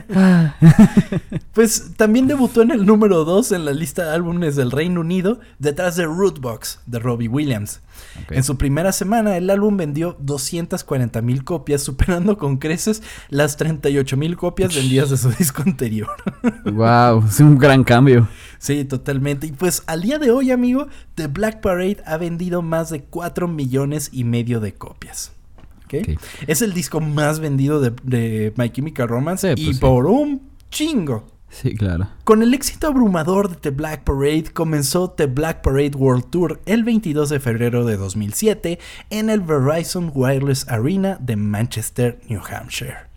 pues también debutó en el número 2 en la lista de álbumes del Reino Unido, detrás de Rootbox de Robbie Williams. En su primera semana, el álbum vendió 240 mil copias, superando con creces las 38 mil copias vendidas de su disco anterior. wow, es un gran cambio. Sí, totalmente. Y pues al día de hoy, amigo, The Black Parade ha vendido más de 4 millones y medio de copias. Es el disco más vendido de, de My Chemical Romance y pues por un chingo. Sí, claro. Con el éxito abrumador de The Black Parade, comenzó The Black Parade World Tour el 22 de febrero de 2007 en el Verizon Wireless Arena de Manchester, New Hampshire.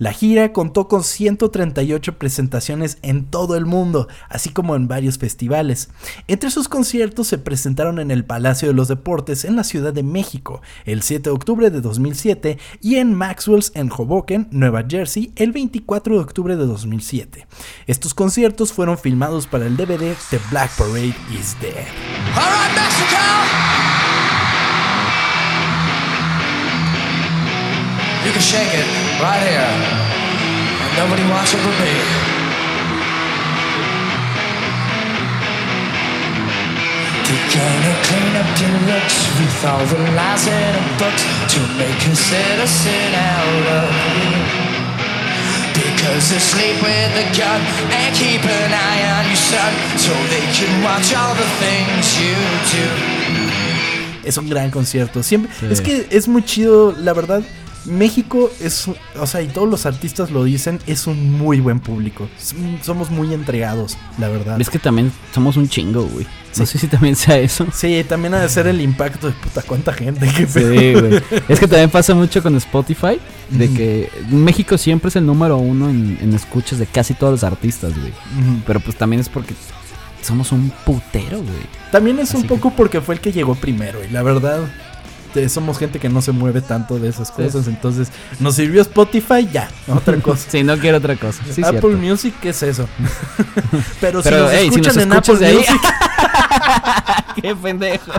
La gira contó con 138 presentaciones en todo el mundo, así como en varios festivales. Entre sus conciertos se presentaron en el Palacio de los Deportes en la Ciudad de México el 7 de octubre de 2007 y en Maxwell's en Hoboken, Nueva Jersey, el 24 de octubre de 2007. Estos conciertos fueron filmados para el DVD The Black Parade is Dead. Right here. And nobody watching but me. To kinda clean up your looks with all the lies in the books to make a citizen out of you. Because they sleep with a gun and keep an eye on your son so they can watch all the things you do. Es un gran concierto. Siempre, sí. Es que es muy chido, la verdad México es, o sea, y todos los artistas lo dicen, es un muy buen público. Somos muy entregados, la verdad. Es que también somos un chingo, güey. No sé si también sea eso. Sí, también ha de ser el impacto de puta cuánta gente. Que sí, güey. Es que también pasa mucho con Spotify, de que México siempre es el número uno en, escuchas de casi todos los artistas, güey. Pero pues también es porque somos un putero, güey. También es un poco porque fue el que llegó primero, y la verdad somos gente que no se mueve tanto de esas cosas. Entonces, nos sirvió Spotify, ya, otra cosa. sí, no quiero otra cosa. Apple Music, ¿qué es eso? Pero, si, nos escuchan en Apple Music. Qué pendejo.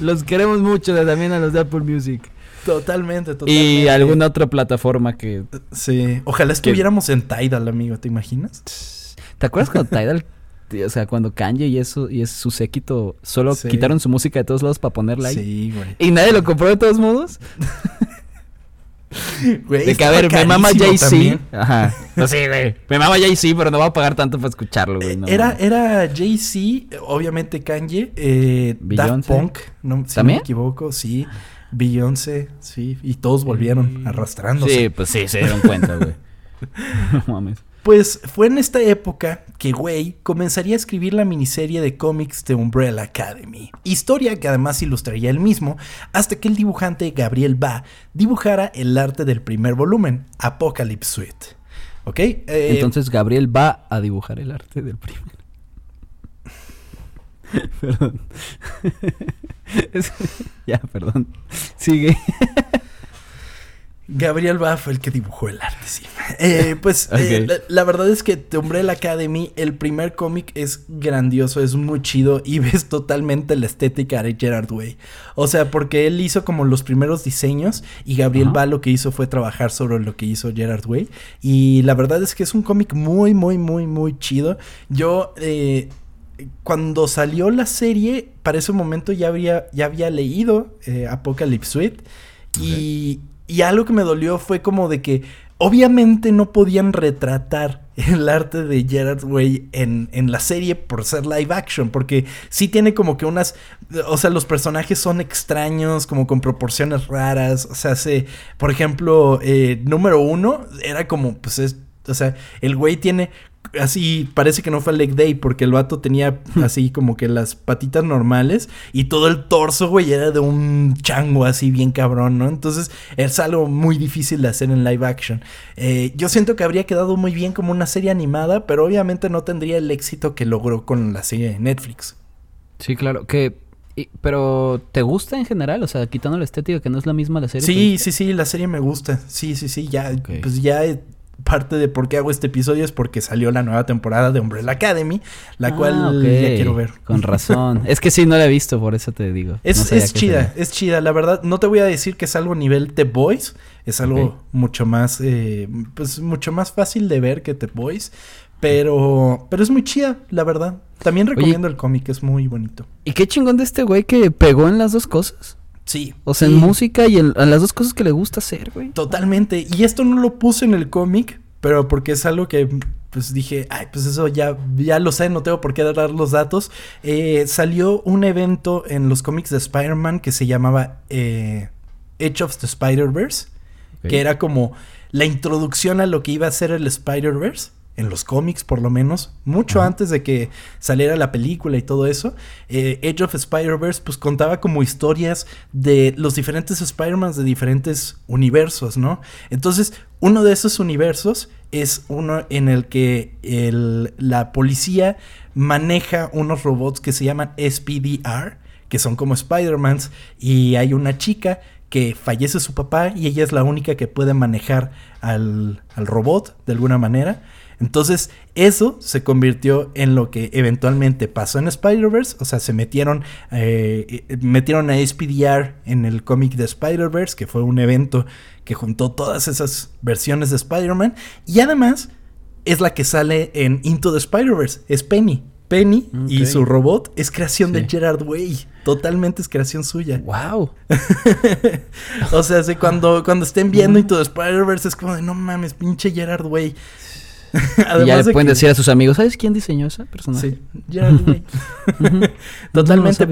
los queremos mucho también a los de Apple Music. Totalmente, totalmente. Y alguna otra plataforma que. Sí. Ojalá estuviéramos en Tidal, amigo, ¿te imaginas? ¿Te acuerdas cuando Tidal o sea, cuando Kanye y eso y es su séquito solo quitaron su música de todos lados para ponerla ahí. Sí, güey. Y nadie lo compró de todos modos. Güey, de que a ver, me mama Jay-Z. Ajá. No, sí, güey. Me mama Jay-Z, pero no va a pagar tanto para escucharlo, güey. era era Jay-Z, obviamente Kanye, eh, Daft Punk, no, si ¿También? no me equivoco, sí. Beyoncé, sí. Y todos volvieron arrastrándose. Sí, pues sí, se dieron cuenta, güey. no mames. Pues fue en esta época que Way comenzaría a escribir la miniserie de cómics de Umbrella Academy, historia que además ilustraría él mismo, hasta que el dibujante Gabriel Ba dibujara el arte del primer volumen, Apocalypse Suite. ¿Ok? Eh, Entonces Gabriel va a dibujar el arte del primer. perdón. ya, perdón. Sigue. Gabriel Ba fue el que dibujó el arte, sí. Eh, pues eh, la, verdad es que Umbrella Academy, el primer cómic es grandioso, es muy chido y ves totalmente la estética de Gerard Way. O sea, porque él hizo como los primeros diseños y Gabriel Ba lo que hizo fue trabajar sobre lo que hizo Gerard Way. Y la verdad es que es un cómic muy, muy, muy, muy chido. Yo... Eh, cuando salió la serie, para ese momento ya había, ya había leído Apocalypse Suite. Y, y algo que me dolió fue como de que obviamente no podían retratar el arte de Gerard Way en, en, la serie por ser live action, porque sí tiene como que unas, o sea, los personajes son extraños, como con proporciones raras, o sea, se, por ejemplo, eh, número uno era como, pues es, o sea, el güey tiene así parece que no fue leg day porque el vato tenía así como que las patitas normales y todo el torso, güey, era de un chango así bien cabrón, ¿no? Entonces es algo muy difícil de hacer en live action. Eh, yo siento que habría quedado muy bien como una serie animada, pero obviamente no tendría el éxito que logró con la serie de Netflix. Sí, claro, que pero, ¿te gusta en general? O sea, quitando la estética, que no es la misma la serie. Sí, sí, sí, la serie me gusta. Sí, sí, sí, ya, pues ya parte de por qué hago este episodio es porque salió la nueva temporada de Umbrella Academy, la ah, cual ya quiero ver. Con razón. es que sí, no la he visto, por eso te digo. Es, es chida, es chida. La verdad, no te voy a decir que es algo nivel The Boys. Es algo mucho más, eh, pues mucho más fácil de ver que The Boys. Pero, pero es muy chida, la verdad. También recomiendo el cómic, es muy bonito. ¿Y qué chingón de este güey que pegó en las dos cosas? Sí. O sea, en música y en, las dos cosas que le gusta hacer, güey. Totalmente. Y esto no lo puse en el cómic, pero porque es algo que pues dije, ay, pues eso ya, ya lo sé, no tengo por qué dar los datos. Eh, salió un evento en los cómics de Spider-Man que se llamaba eh, Edge of the Spider-Verse, que era como la introducción a lo que iba a ser el Spider-Verse en los cómics por lo menos, mucho antes de que saliera la película y todo eso, eh, Age of Spider-Verse pues contaba como historias de los diferentes Spider-Mans de diferentes universos, ¿no? Entonces, uno de esos universos es uno en el que la policía maneja unos robots que se llaman SPDR, que son como Spider-Mans, y hay una chica que fallece su papá y ella es la única que puede manejar al, al robot de alguna manera. Entonces, eso se convirtió en lo que eventualmente pasó en Spider-Verse. O sea, se metieron, eh, metieron a SPDR en el cómic de Spider-Verse, que fue un evento que juntó todas esas versiones de Spider-Man. Y además, es la que sale en Into the Spider-Verse. Es Penny. Penny y su robot es creación de Gerard Way. Totalmente es creación suya. ¡Wow! o sea, cuando, cuando estén viendo Into the Spider-Verse es como de no mames, pinche Gerard Way y ya le pueden decir a sus amigos, ¿sabes quién diseñó esa persona? Sí, Totalmente.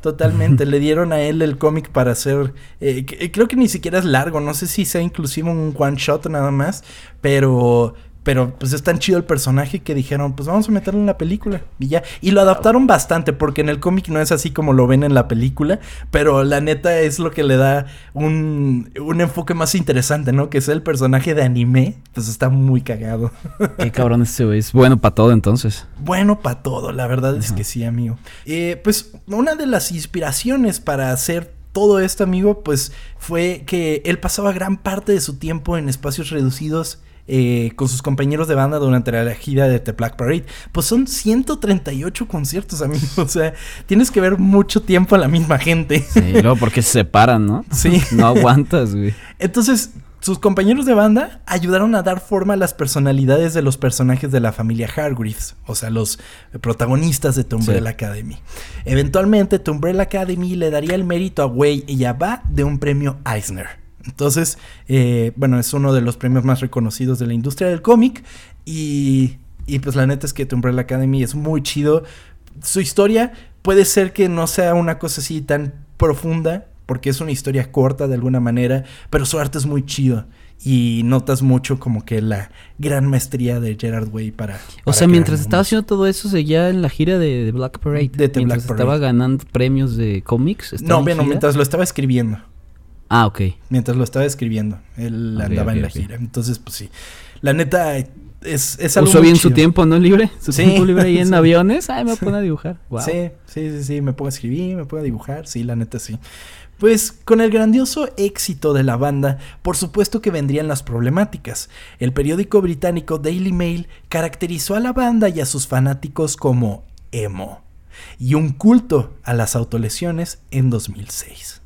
Totalmente, le dieron a él el cómic para hacer, eh, eh, creo que ni siquiera es largo, no sé si sea inclusive un one shot nada más, pero pero pues es tan chido el personaje que dijeron, pues vamos a meterlo en la película. Y ya. Y lo adaptaron bastante, porque en el cómic no es así como lo ven en la película. Pero la neta es lo que le da un, un enfoque más interesante, ¿no? Que es el personaje de anime. Pues está muy cagado. Qué cabrón ese güey. Es bueno para todo entonces. Bueno para todo, la verdad es que sí, amigo. Eh, pues una de las inspiraciones para hacer todo esto, amigo, pues fue que él pasaba gran parte de su tiempo en espacios reducidos eh, con sus compañeros de banda durante la gira de The Black Parade. Pues son 138 conciertos, amigo. O sea, tienes que ver mucho tiempo a la misma gente. Sí, luego porque se separan, ¿no? Sí. No aguantas, güey. Entonces, sus compañeros de banda ayudaron a dar forma a las personalidades de los personajes de la familia Hargreaves, o sea, los protagonistas de Umbrella Academy. Eventualmente, Umbrella Academy le daría el mérito a Wei y a Ba de un premio Eisner. Entonces, eh, bueno, es uno de los premios más reconocidos de la industria del cómic. Y, y pues la neta es que The Umbrella Academy es muy chido. Su historia puede ser que no sea una cosa así tan profunda, porque es una historia corta de alguna manera, pero su arte es muy chido. Y notas mucho como que la gran maestría de Gerard Way para... O sea, mientras estaba haciendo todo eso, seguía en la gira de, Black Parade. De The mientras Black estaba ganando premios de cómics. No, bueno, mientras lo estaba escribiendo. Ah, ok. Mientras lo estaba escribiendo. Él andaba en la gira. Entonces, pues sí. La neta, es, es algo. Usó bien su tiempo, ¿no? Libre. Su tiempo libre ahí en aviones. Ay, me pongo a dibujar. Sí, sí, sí, sí. Me pongo a escribir, me pongo a dibujar. Sí, la neta, sí. Pues con el grandioso éxito de la banda, por supuesto que vendrían las problemáticas. El periódico británico Daily Mail caracterizó a la banda y a sus fanáticos como emo y un culto a las autolesiones en 2006.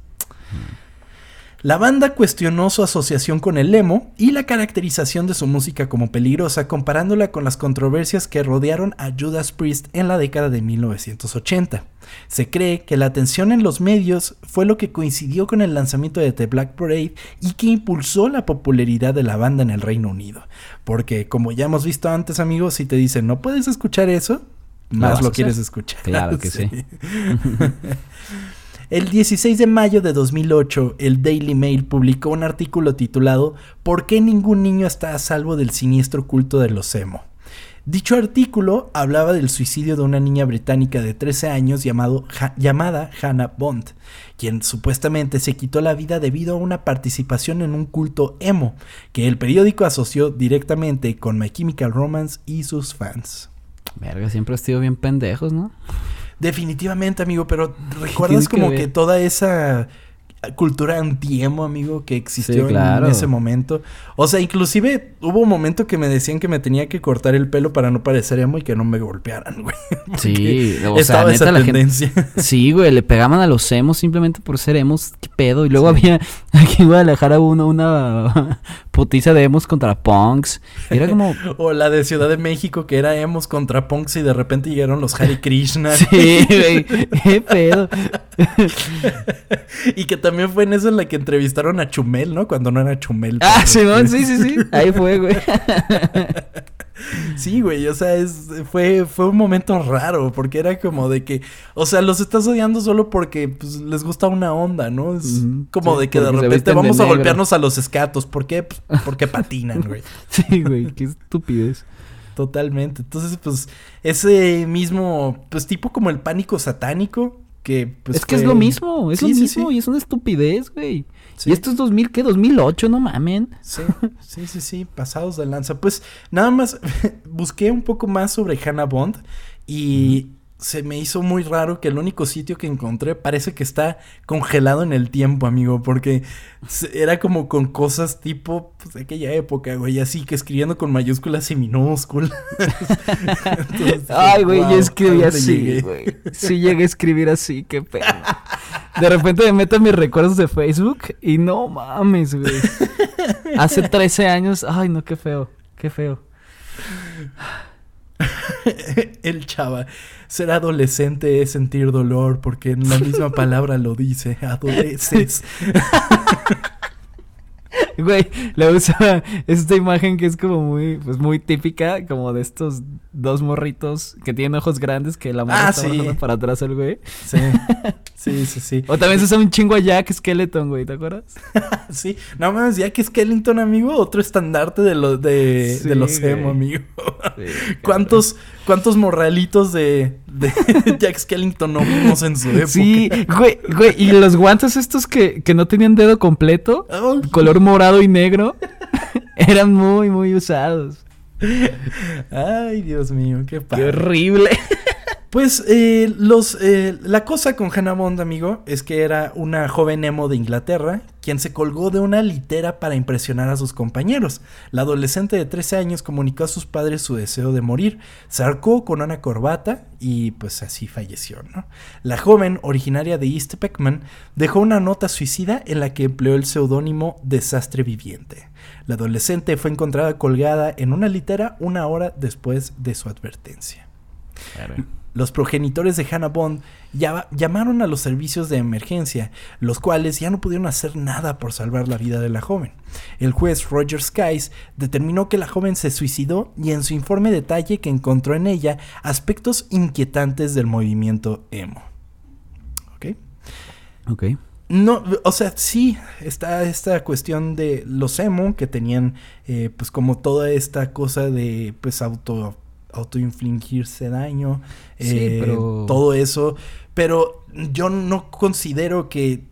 La banda cuestionó su asociación con el emo y la caracterización de su música como peligrosa comparándola con las controversias que rodearon a Judas Priest en la década de 1980. Se cree que la atención en los medios fue lo que coincidió con el lanzamiento de The Black Parade y que impulsó la popularidad de la banda en el Reino Unido. Porque como ya hemos visto antes amigos, si te dicen no puedes escuchar eso, más lo quieres escuchar. Claro que sí. El 16 de mayo de 2008, el Daily Mail publicó un artículo titulado ¿Por qué ningún niño está a salvo del siniestro culto de los emo? Dicho artículo hablaba del suicidio de una niña británica de 13 años llamado, llamada Hannah Bond, quien supuestamente se quitó la vida debido a una participación en un culto emo, que el periódico asoció directamente con My Chemical Romance y sus fans. Verga, siempre ha sido bien pendejos, ¿no? Definitivamente, amigo, pero ¿recuerdas como que, toda esa cultura anti-emo, amigo, que existió en ese momento. O sea, inclusive hubo un momento que me decían que me tenía que cortar el pelo para no parecer emo y que no me golpearan, güey. Sí, o sea, neta, la tendencia. sí, güey, le pegaban a los emos simplemente por ser emos, qué pedo. Y luego había aquí en Guadalajara uno, una putiza de emos contra punks. Era como... o la de Ciudad de México que era emos contra punks y de repente llegaron los Hare Krishna. sí, güey, qué pedo. y que también fue en eso en la que entrevistaron a Chumel, ¿no? Cuando no era Chumel. Ah, sí, sí, sí, sí. Ahí fue, güey. Sí, güey, o sea, es, fue, fue un momento raro, porque era como de que, o sea, los estás odiando solo porque pues, les gusta una onda, ¿no? Es como de que de repente vamos a golpearnos a los escatos. ¿Por qué? Pues, porque patinan, güey. sí, güey, qué estupidez. Totalmente. Entonces, pues, ese mismo, pues, tipo como el pánico satánico, que pues Es que es lo mismo, es lo mismo y es una estupidez, güey. Y esto es 2000, ¿qué? 2008, no mamen. Sí, sí, sí, sí, pasados de lanza. Pues nada más busqué un poco más sobre Hannah Bond y se me hizo muy raro que el único sitio que encontré parece que está congelado en el tiempo, amigo, porque era como con cosas tipo pues, de aquella época, güey, así que escribiendo con mayúsculas y minúsculas. Ay, güey, yo escribí así, güey. Sí llegué a escribir así, qué pena. De repente me meto en mis recuerdos de Facebook y no mames, güey. Hace 13 años, ay, no, qué feo, qué feo. el chava. Ser adolescente es sentir dolor porque en la misma palabra lo dice. Adoleces. Güey, le usa esta imagen que es como muy, pues muy típica, como de estos dos morritos que tienen ojos grandes que la morra ah, está para atrás el güey. Sí. Sí, sí, sí. O también se usa un chingo a Jack Skeleton, güey, ¿te acuerdas? sí, no mames, Jack Skeleton, amigo, otro estandarte de los de, de los emo, amigo. ¿Cuántos, ¿Cuántos morralitos de, de Jack Skellington no vimos en su época? Sí, güey, güey, y los guantes estos que, que no tenían dedo completo, color morado y negro, eran muy, muy usados. Ay, Dios mío, qué padre. Qué horrible. Pues eh, los, eh, la cosa con Hannah Bond, amigo, es que era una joven emo de Inglaterra quien se colgó de una litera para impresionar a sus compañeros. La adolescente de 13 años comunicó a sus padres su deseo de morir, se arcó con una corbata y pues así falleció. ¿no? La joven, originaria de East Peckman, dejó una nota suicida en la que empleó el seudónimo Desastre Viviente. La adolescente fue encontrada colgada en una litera una hora después de su advertencia. Los progenitores de Hannah Bond llamaron a los servicios de emergencia, los cuales ya no pudieron hacer nada por salvar la vida de la joven. El juez Roger Skies determinó que la joven se suicidó y en su informe detalle que encontró en ella aspectos inquietantes del movimiento emo. ¿Ok? Ok. No, o sea, sí, está esta cuestión de los emo que tenían eh, pues como toda esta cosa de pues auto autoinfligirse daño, eh, todo eso. Pero yo no considero que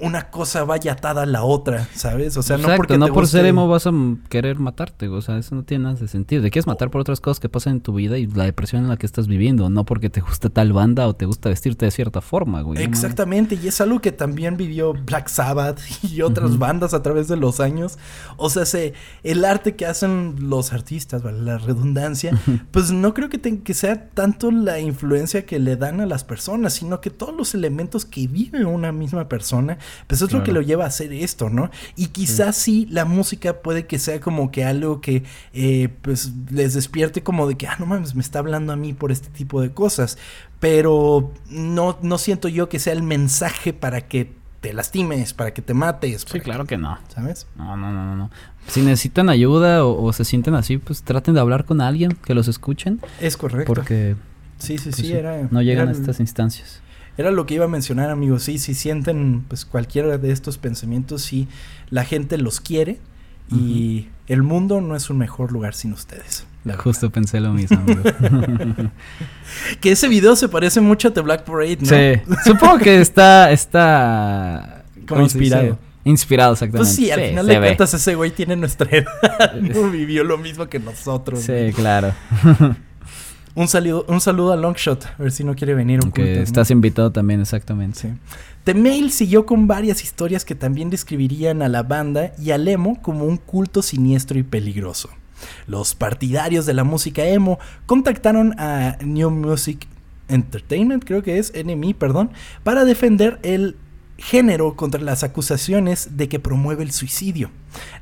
una cosa vaya atada a la otra, ¿sabes? O sea, no porque no por ser emo vas a querer matarte, o sea, eso no tiene nada de sentido. Te quieres matar por otras cosas que pasan en tu vida y la depresión en la que estás viviendo, no porque te gusta tal banda o te gusta vestirte de cierta forma, güey. Exactamente, y es algo que también vivió Black Sabbath y otras bandas a través de los años. O sea, se, el arte que hacen los artistas, ¿vale? la redundancia, pues no creo que, que sea tanto la influencia que le dan a las personas, sino que todos los elementos que vive una misma persona pues es lo que lo lleva a hacer esto, ¿no? Y quizás sí. la música puede que sea como que algo que eh, pues les despierte como de que, ah, no mames, me está hablando a mí por este tipo de cosas. Pero no, no siento yo que sea el mensaje para que te lastimes, para que te mates. Sí, claro que no. ¿Sabes? No, no, no, no. Si necesitan ayuda o, se sienten así, pues traten de hablar con alguien que los escuchen. Es correcto. Porque... Sí, sí, pues sí, era... No llegan a estas instancias. Era lo que iba a mencionar, amigos. Sí, si sienten pues cualquiera de estos pensamientos, sí, la gente los quiere y el mundo no es un mejor lugar sin ustedes. Justo pensé lo mismo. que ese video se parece mucho a The Black Parade, ¿no? Sí. Supongo que está está como inspirado. Inspirado, exactamente. Pues sí, al final de cuentas ese güey tiene nuestra edad. no vivió lo mismo que nosotros. Sí, claro. Un saludo, un saludo a Longshot, a ver si no quiere venir. Que estás invitado también, exactamente. Sí. The Mail siguió con varias historias que también describirían a la banda y al emo como un culto siniestro y peligroso. Los partidarios de la música emo contactaron a New Music Entertainment, creo que es NME, perdón, para defender el género contra las acusaciones de que promueve el suicidio.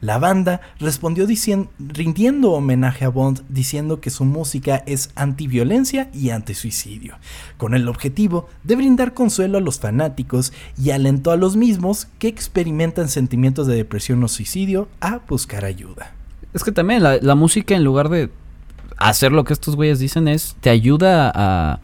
La banda respondió rindiendo homenaje a Bond diciendo que su música es antiviolencia y antisuicidio, con el objetivo de brindar consuelo a los fanáticos y alentó a los mismos que experimentan sentimientos de depresión o suicidio a buscar ayuda. Es que también la, la música en lugar de hacer lo que estos güeyes dicen es te ayuda a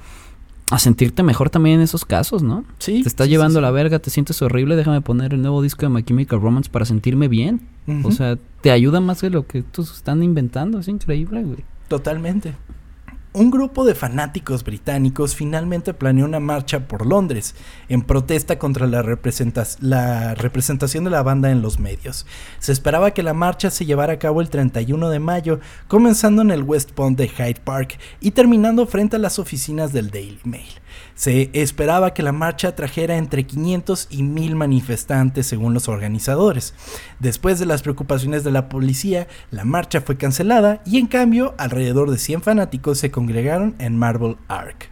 a sentirte mejor también en esos casos, ¿no? Sí. Te está llevando la verga, te sientes horrible, déjame poner el nuevo disco de My Chemical Romance para sentirme bien. O sea, te ayuda más de lo que estos están inventando, es increíble, güey. Totalmente un grupo de fanáticos británicos finalmente planeó una marcha por Londres en protesta contra la, representación de la banda en los medios. Se esperaba que la marcha se llevara a cabo el 31 de mayo, comenzando en el West Pond de Hyde Park y terminando frente a las oficinas del Daily Mail. Se esperaba que la marcha trajera entre 500 y 1000 manifestantes según los organizadores. Después de las preocupaciones de la policía, la marcha fue cancelada y en cambio alrededor de 100 fanáticos se congregaron en Marble Ark.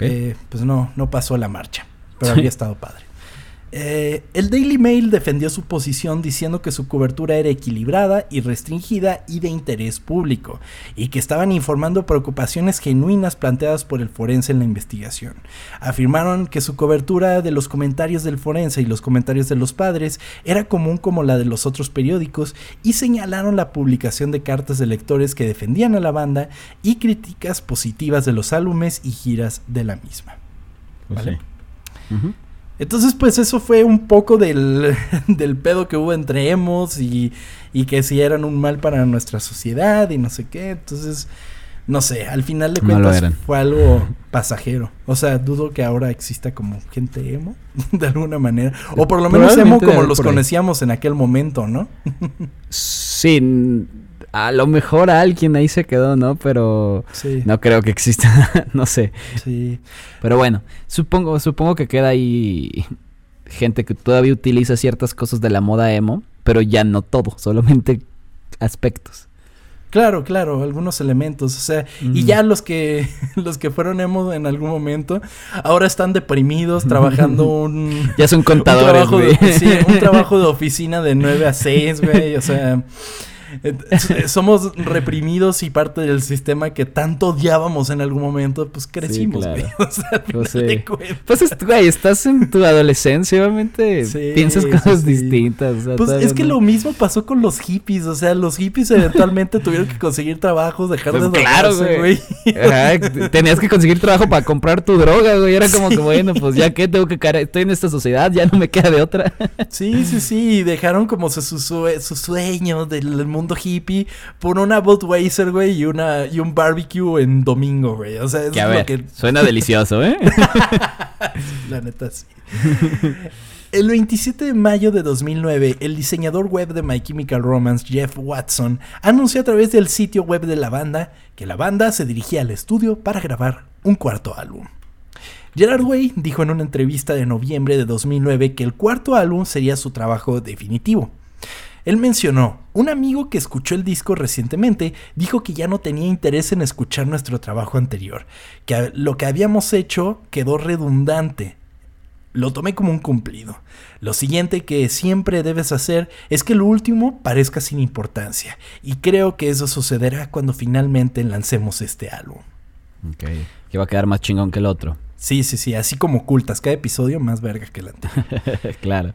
Eh, pues no, no pasó la marcha, pero había estado padre. Eh, el Daily Mail defendió su posición diciendo que su cobertura era equilibrada y restringida y de interés público, y que estaban informando preocupaciones genuinas planteadas por el forense en la investigación. Afirmaron que su cobertura de los comentarios del forense y los comentarios de los padres era común como la de los otros periódicos y señalaron la publicación de cartas de lectores que defendían a la banda y críticas positivas de los álbumes y giras de la misma. Pues Entonces, pues eso fue un poco del, del pedo que hubo entre emos y, y, que si eran un mal para nuestra sociedad y no sé qué. Entonces, no sé, al final de cuentas fue algo pasajero. O sea, dudo que ahora exista como gente emo, de alguna manera. O por lo menos emo como los conocíamos en aquel momento, ¿no? sí, a lo mejor alguien ahí se quedó, ¿no? Pero no creo que exista, no sé. Sí. Pero bueno, supongo, supongo que queda ahí gente que todavía utiliza ciertas cosas de la moda emo, pero ya no todo, solamente aspectos. Claro, claro, algunos elementos, o sea, y ya los que los que fueron emo en algún momento ahora están deprimidos trabajando un ya son contadores, un trabajo, de, sí, un trabajo de oficina de 9 a 6, güey, o sea, somos reprimidos y parte del sistema que tanto odiábamos en algún momento, pues crecimos, güey. O sea, pues, sí. pues güey, estás en tu adolescencia, obviamente piensas cosas distintas. pues es que lo mismo pasó con los hippies, o sea, los hippies eventualmente tuvieron que conseguir trabajos, dejar pues de claro, güey. tenías que conseguir trabajo para comprar tu droga, güey. Era como que, bueno, pues ya que tengo que caer, estoy en esta sociedad, ya no me queda de otra. sí, sí, sí, y dejaron como sus su, sueños del mundo mundo hippie por una Budweiser, güey, y, una, y un barbecue en domingo, güey. O sea, es lo que... Suena delicioso, ¿eh? La neta, sí. El 27 de mayo de 2009, el diseñador web de My Chemical Romance, Jeff Watson, anunció a través del sitio web de la banda que la banda se dirigía al estudio para grabar un cuarto álbum. Gerard Way dijo en una entrevista de noviembre de 2009 que el cuarto álbum sería su trabajo definitivo. Él mencionó, un amigo que escuchó el disco recientemente dijo que ya no tenía interés en escuchar nuestro trabajo anterior, que lo que habíamos hecho quedó redundante. Lo tomé como un cumplido. Lo siguiente que siempre debes hacer es que lo último parezca sin importancia, y creo que eso sucederá cuando finalmente lancemos este álbum. Ok, que va a quedar más chingón que el otro. Sí, sí, sí, así como ocultas, cada episodio más verga que el anterior. claro.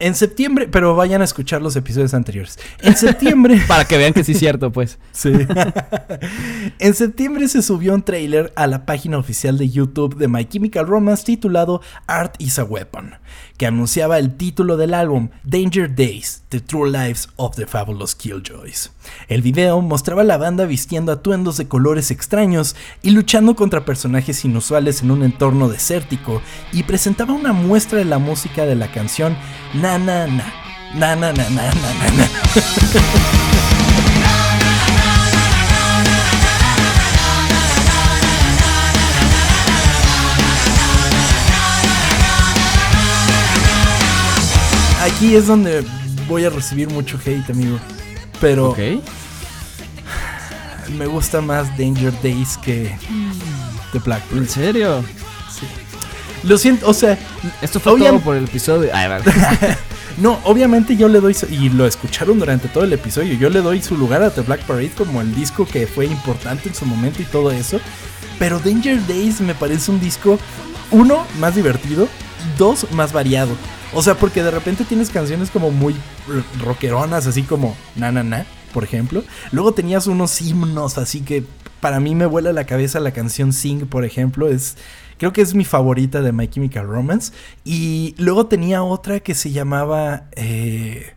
En septiembre, pero vayan a escuchar los episodios anteriores. En septiembre. Para que vean que sí es cierto, pues. Sí. en septiembre se subió un trailer a la página oficial de YouTube de My Chemical Romance titulado Art is a Weapon, que anunciaba el título del álbum Danger Days, The True Lives of the Fabulous Killjoys. El video mostraba a la banda vistiendo atuendos de colores extraños y luchando contra personajes inusuales en un entorno desértico y presentaba una muestra de la música de la canción Na Na Na. Na Na Na Na Na. Aquí es donde voy a recibir mucho hate, amigo. Pero me gusta más Danger Days que The Black. ¿En serio? Sí. Lo siento, o sea, esto fue todo por el episodio. no, obviamente yo le doy y lo escucharon durante todo el episodio. Yo le doy su lugar a The Black Parade como el disco que fue importante en su momento y todo eso. Pero Danger Days me parece un disco uno más divertido, dos más variado. O sea, porque de repente tienes canciones como muy rockeronas, así como Na Na Na, por ejemplo. Luego tenías unos himnos, así que para mí me vuela la cabeza la canción Sing, por ejemplo. Es, creo que es mi favorita de My Chemical Romance. Y luego tenía otra que se llamaba... Eh,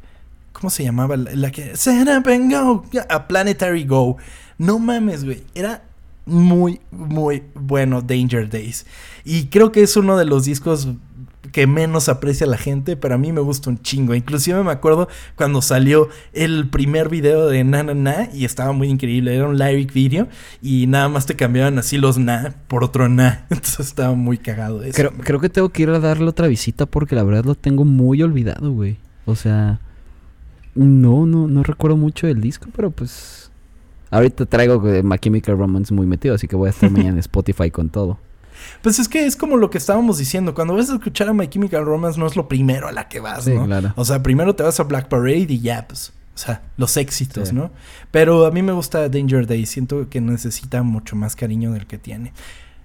¿Cómo se llamaba? La, que... Set up and go. A Planetary Go. No mames, güey. Era muy, muy bueno Danger Days. Y creo que es uno de los discos que menos aprecia la gente, pero a mí me gusta un chingo. Inclusive me acuerdo cuando salió el primer video de Na Na Na y estaba muy increíble. Era un lyric video y nada más te cambiaban así los Na por otro Na. Entonces estaba muy cagado eso. Creo, creo que tengo que ir a darle otra visita porque la verdad lo tengo muy olvidado, güey. O sea, no, no, no recuerdo mucho del disco, pero pues... Ahorita traigo My Chemical Romance muy metido, así que voy a estar mañana en Spotify con todo. Pues es que es como lo que estábamos diciendo. Cuando vas a escuchar a My Chemical Romance, no es lo primero a la que vas, ¿no? O sea, primero te vas a Black Parade y ya, pues. O sea, los éxitos, ¿no? Pero a mí me gusta Danger Day. Siento que necesita mucho más cariño del que tiene.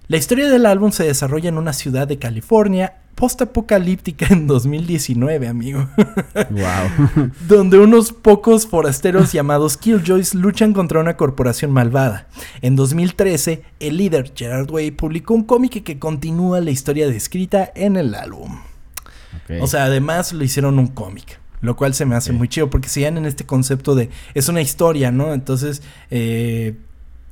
La historia del álbum se desarrolla en una ciudad de California postapocalíptica en 2019, amigo. Wow. donde unos pocos forasteros llamados Killjoys luchan contra una corporación malvada. En 2013, el líder Gerard Way publicó un cómic que continúa la historia descrita en el álbum. O sea, además lo hicieron un cómic. Lo cual se me hace muy chido porque siguen en este concepto de es una historia, ¿no? Entonces, eh,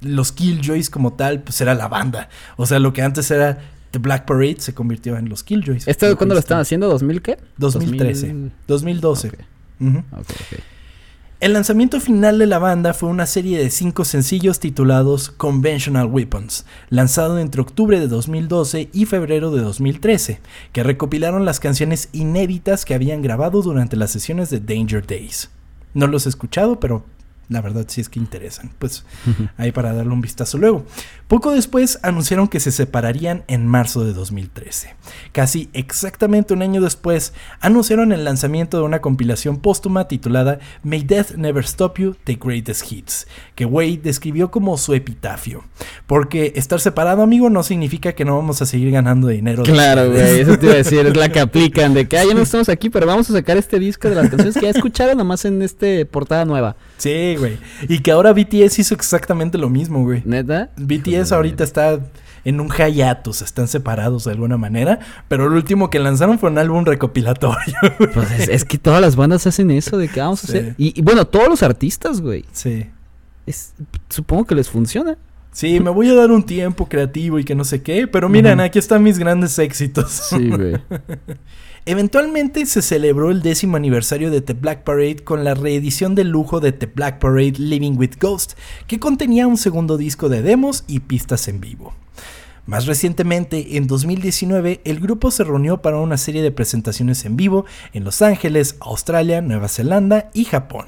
los Killjoys como tal, pues era la banda. O sea, lo que antes era The Black Parade se convirtió en los Killjoys. ¿Esto cuándo lo están haciendo? ¿2000 qué? 2013. 2012. El lanzamiento final de la banda fue una serie de cinco sencillos titulados Conventional Weapons, lanzado entre octubre de 2012 y febrero de 2013, que recopilaron las canciones inéditas que habían grabado durante las sesiones de Danger Days. No los he escuchado, pero la verdad sí es que interesan. Pues ahí para darle un vistazo luego. Poco después anunciaron que se separarían en marzo de 2013. Casi exactamente un año después anunciaron el lanzamiento de una compilación póstuma titulada May Death Never Stop You, The Greatest Hits, que Wade describió como su epitafio. Porque estar separado, amigo, no significa que no vamos a seguir ganando dinero. Claro, güey, eso te iba a decir, es la que aplican, de que ah, ya no estamos aquí, pero vamos a sacar este disco de las canciones que ya escucharon nomás en este portada nueva. Sí, güey. Y que ahora BTS hizo exactamente lo mismo, güey. ¿Neta? BTS ahorita está en un hiatus, están separados de alguna manera, pero lo último que lanzaron fue un álbum recopilatorio. Pues es, que todas las bandas hacen eso de que vamos a hacer. Y, bueno, todos los artistas, güey. Sí. Es, supongo que les funciona. Sí, me voy a dar un tiempo creativo y que no sé qué, pero miren, aquí están mis grandes éxitos. Sí, güey. Eventualmente se celebró el décimo aniversario de The Black Parade con la reedición de lujo de The Black Parade Living with Ghost, que contenía un segundo disco de demos y pistas en vivo. Más recientemente, en 2019, el grupo se reunió para una serie de presentaciones en vivo en Los Ángeles, Australia, Nueva Zelanda y Japón.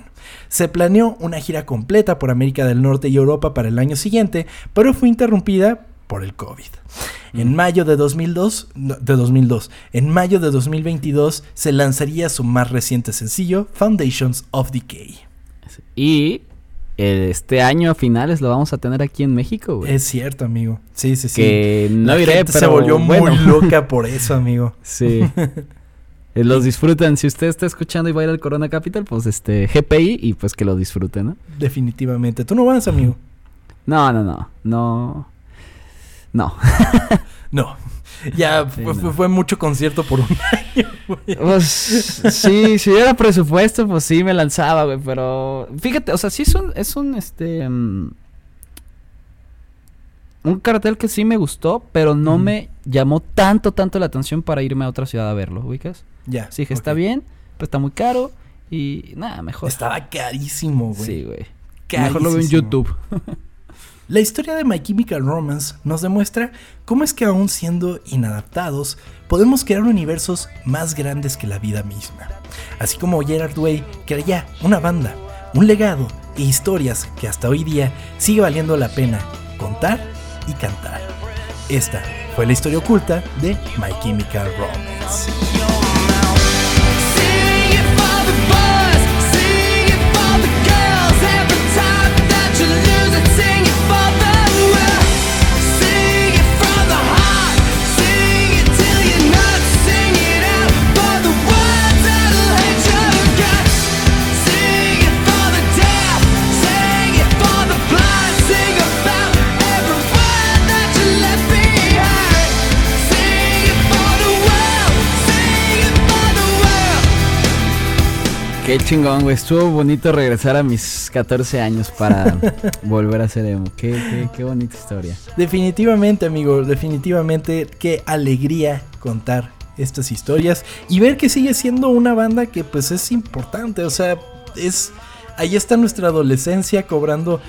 Se planeó una gira completa por América del Norte y Europa para el año siguiente, pero fue interrumpida por el COVID. En mayo de 2002, de 2002, en mayo de 2022 se lanzaría su más reciente sencillo, Foundations of Decay. Y este año a finales lo vamos a tener aquí en México, güey. Es cierto, amigo. Sí, sí, sí. Que no La gente se volvió muy loca por eso, amigo. Sí. Eh, los disfrutan. Si usted está escuchando y va a ir al Corona Capital, pues este GPI y pues que lo disfruten, ¿no? Definitivamente. ¿Tú no vas, amigo? No, no, no. No. No. no. Ya fue, mucho concierto por un año, Pues, sí, si era presupuesto, pues sí me lanzaba, güey. Pero fíjate, o sea, sí es un, es un, este... Mm, un cartel que sí me gustó, pero no me llamó tanto, tanto la atención para irme a otra ciudad a verlo, ¿ubicas? Ya. Sí, que está bien, pero está muy caro y nada, mejor. Estaba carísimo, güey. Sí, güey. Mejor lo veo en YouTube. La historia de My Chemical Romance nos demuestra cómo es que aún siendo inadaptados, podemos crear universos más grandes que la vida misma. Así como Gerard Way creía una banda, un legado e historias que hasta hoy día sigue valiendo la pena contar y cantar. Esta fue la historia oculta de My Chemical Romance. Qué chingón, güey. Estuvo bonito regresar a mis 14 años para volver a ser emo. Qué, qué, bonita historia. Definitivamente, amigo. Definitivamente. Qué alegría contar estas historias y ver que sigue siendo una banda que pues es importante. O sea, es... Ahí está nuestra adolescencia cobrando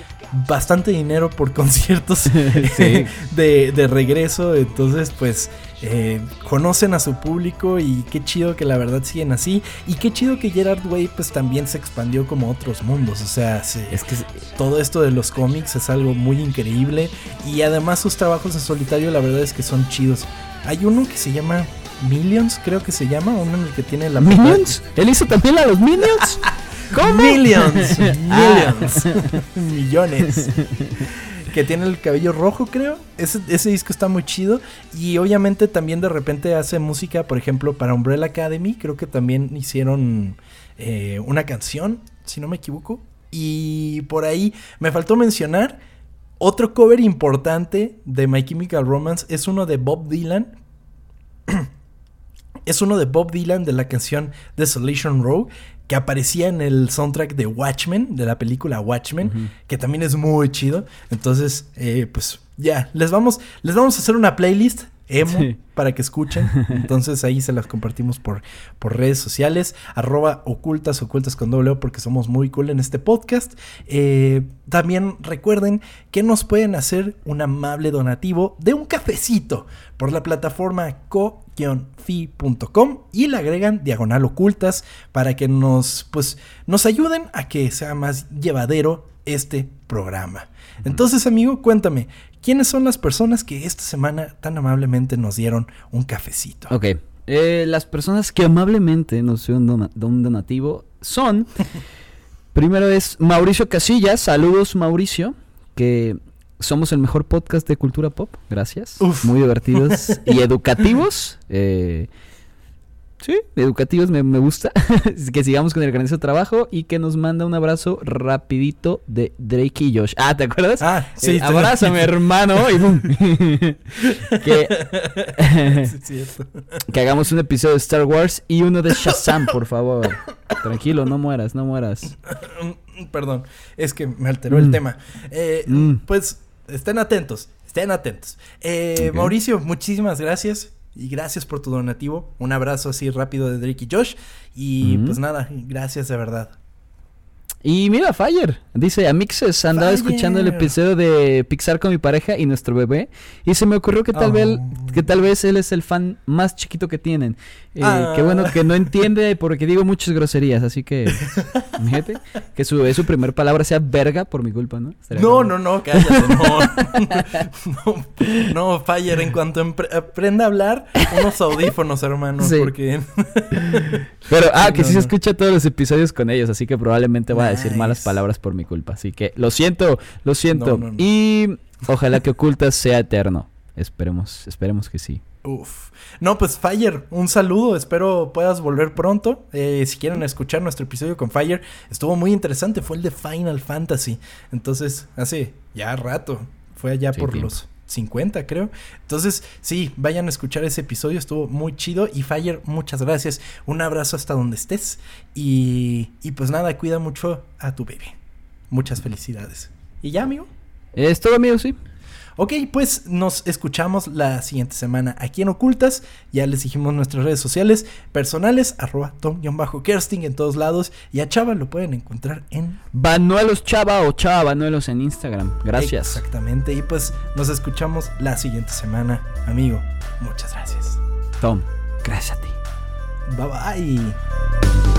bastante dinero por conciertos de, de regreso. Entonces, pues eh, conocen a su público y qué chido que la verdad siguen así. Y qué chido que Gerard Way pues también se expandió como otros mundos. O sea, es que todo esto de los cómics es algo muy increíble. Y además sus trabajos en solitario la verdad es que son chidos. Hay uno que se llama Millions, creo que se llama, uno en el que tiene la... ¿Millions? ¿Él hizo también a los Millions? ¿Cómo? Millions, millions, millones. que tiene el cabello rojo, creo. Ese, ese, disco está muy chido. Y obviamente también de repente hace música, por ejemplo, para Umbrella Academy. Creo que también hicieron eh, una canción, si no me equivoco. Y por ahí me faltó mencionar otro cover importante de My Chemical Romance. Es uno de Bob Dylan. es uno de Bob Dylan de la canción Desolation Row que aparecía en el soundtrack de Watchmen, de la película Watchmen, que también es muy chido. Entonces, eh, pues ya, les vamos, les vamos a hacer una playlist emo para que escuchen. Entonces ahí se las compartimos por, por redes sociales. Arroba ocultas, ocultas con doble O porque somos muy cool en este podcast. Eh, también recuerden que nos pueden hacer un amable donativo de un cafecito por la plataforma co-fi.com y le agregan diagonal ocultas para que nos, pues, nos ayuden a que sea más llevadero este programa. Entonces, amigo, cuéntame, ¿quiénes son las personas que esta semana tan amablemente nos dieron un cafecito? Ok. Eh, las personas que amablemente nos dieron un donativo son. primero es Mauricio Casillas. Saludos, Mauricio. Que somos el mejor podcast de cultura pop. Gracias. Muy divertidos y educativos. Eh, Sí, educativos me, gusta. que sigamos con el grandioso trabajo y que nos manda un abrazo rapidito de Drake y Josh. Ah, ¿te acuerdas? Ah, sí. Eh, abrázame, hermano. que, que hagamos un episodio de Star Wars y uno de Shazam, por favor. Tranquilo, no mueras, no mueras. Perdón, es que me alteró el mm. tema. Eh, mm. Pues estén atentos, estén atentos. Eh, Mauricio, muchísimas gracias. Y gracias por tu donativo. Un abrazo así rápido de Drake y Josh. Y pues nada, gracias de verdad. Y mira, Fire, dice, Amixes, andaba escuchando el episodio de Pixar con mi pareja y nuestro bebé y se me ocurrió que tal, vez, oh. Que tal vez él es el fan más chiquito que tienen. Eh, ah. Qué bueno que no entiende porque digo muchas groserías, así que, fíjate, que su, su primer palabra sea verga por mi culpa, ¿no? no, no, no, cállate, no. no. Fire, en cuanto aprenda a hablar, unos audífonos, hermano, porque... Pero, ah, que sí se escucha todos los episodios con ellos, así que probablemente va a decir malas palabras por mi culpa. Así que lo siento, lo siento. y ojalá que Ocultas sea eterno. Esperemos, esperemos que sí. Uf. No, pues Fire, un saludo. Espero puedas volver pronto. Eh, si quieren escuchar nuestro episodio con Fire, estuvo muy interesante. Fue el de Final Fantasy. Entonces, hace ya rato. Fue allá por los 50, creo. Entonces, sí, vayan a escuchar ese episodio, estuvo muy chido. Y Fire, muchas gracias. Un abrazo hasta donde estés. Y, y pues nada, cuida mucho a tu bebé. Muchas felicidades. ¿Y ya, amigo? Es todo, amigo, sí. Ok, pues nos escuchamos la siguiente semana aquí en Ocultas. Ya les dijimos nuestras redes sociales personales, arroba tom-kersting en todos lados. Y a Chava lo pueden encontrar en... Banuelos Chava o Chava Banuelos en Instagram. Gracias. Exactamente. Y pues nos escuchamos la siguiente semana, amigo. Muchas gracias. Tom, gracias a ti. Bye bye.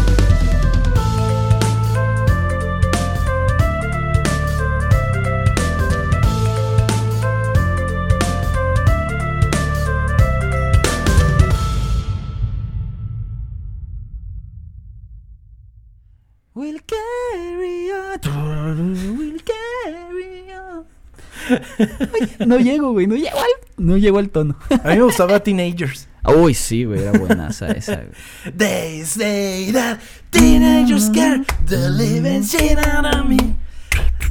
No llego, güey. No llego al, no llego al tono. A mí me gustaba Teenagers. Uy, sí, güey. Era buenaza esa, güey. They say that teenagers scare the living shit out of me.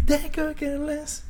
They could get less.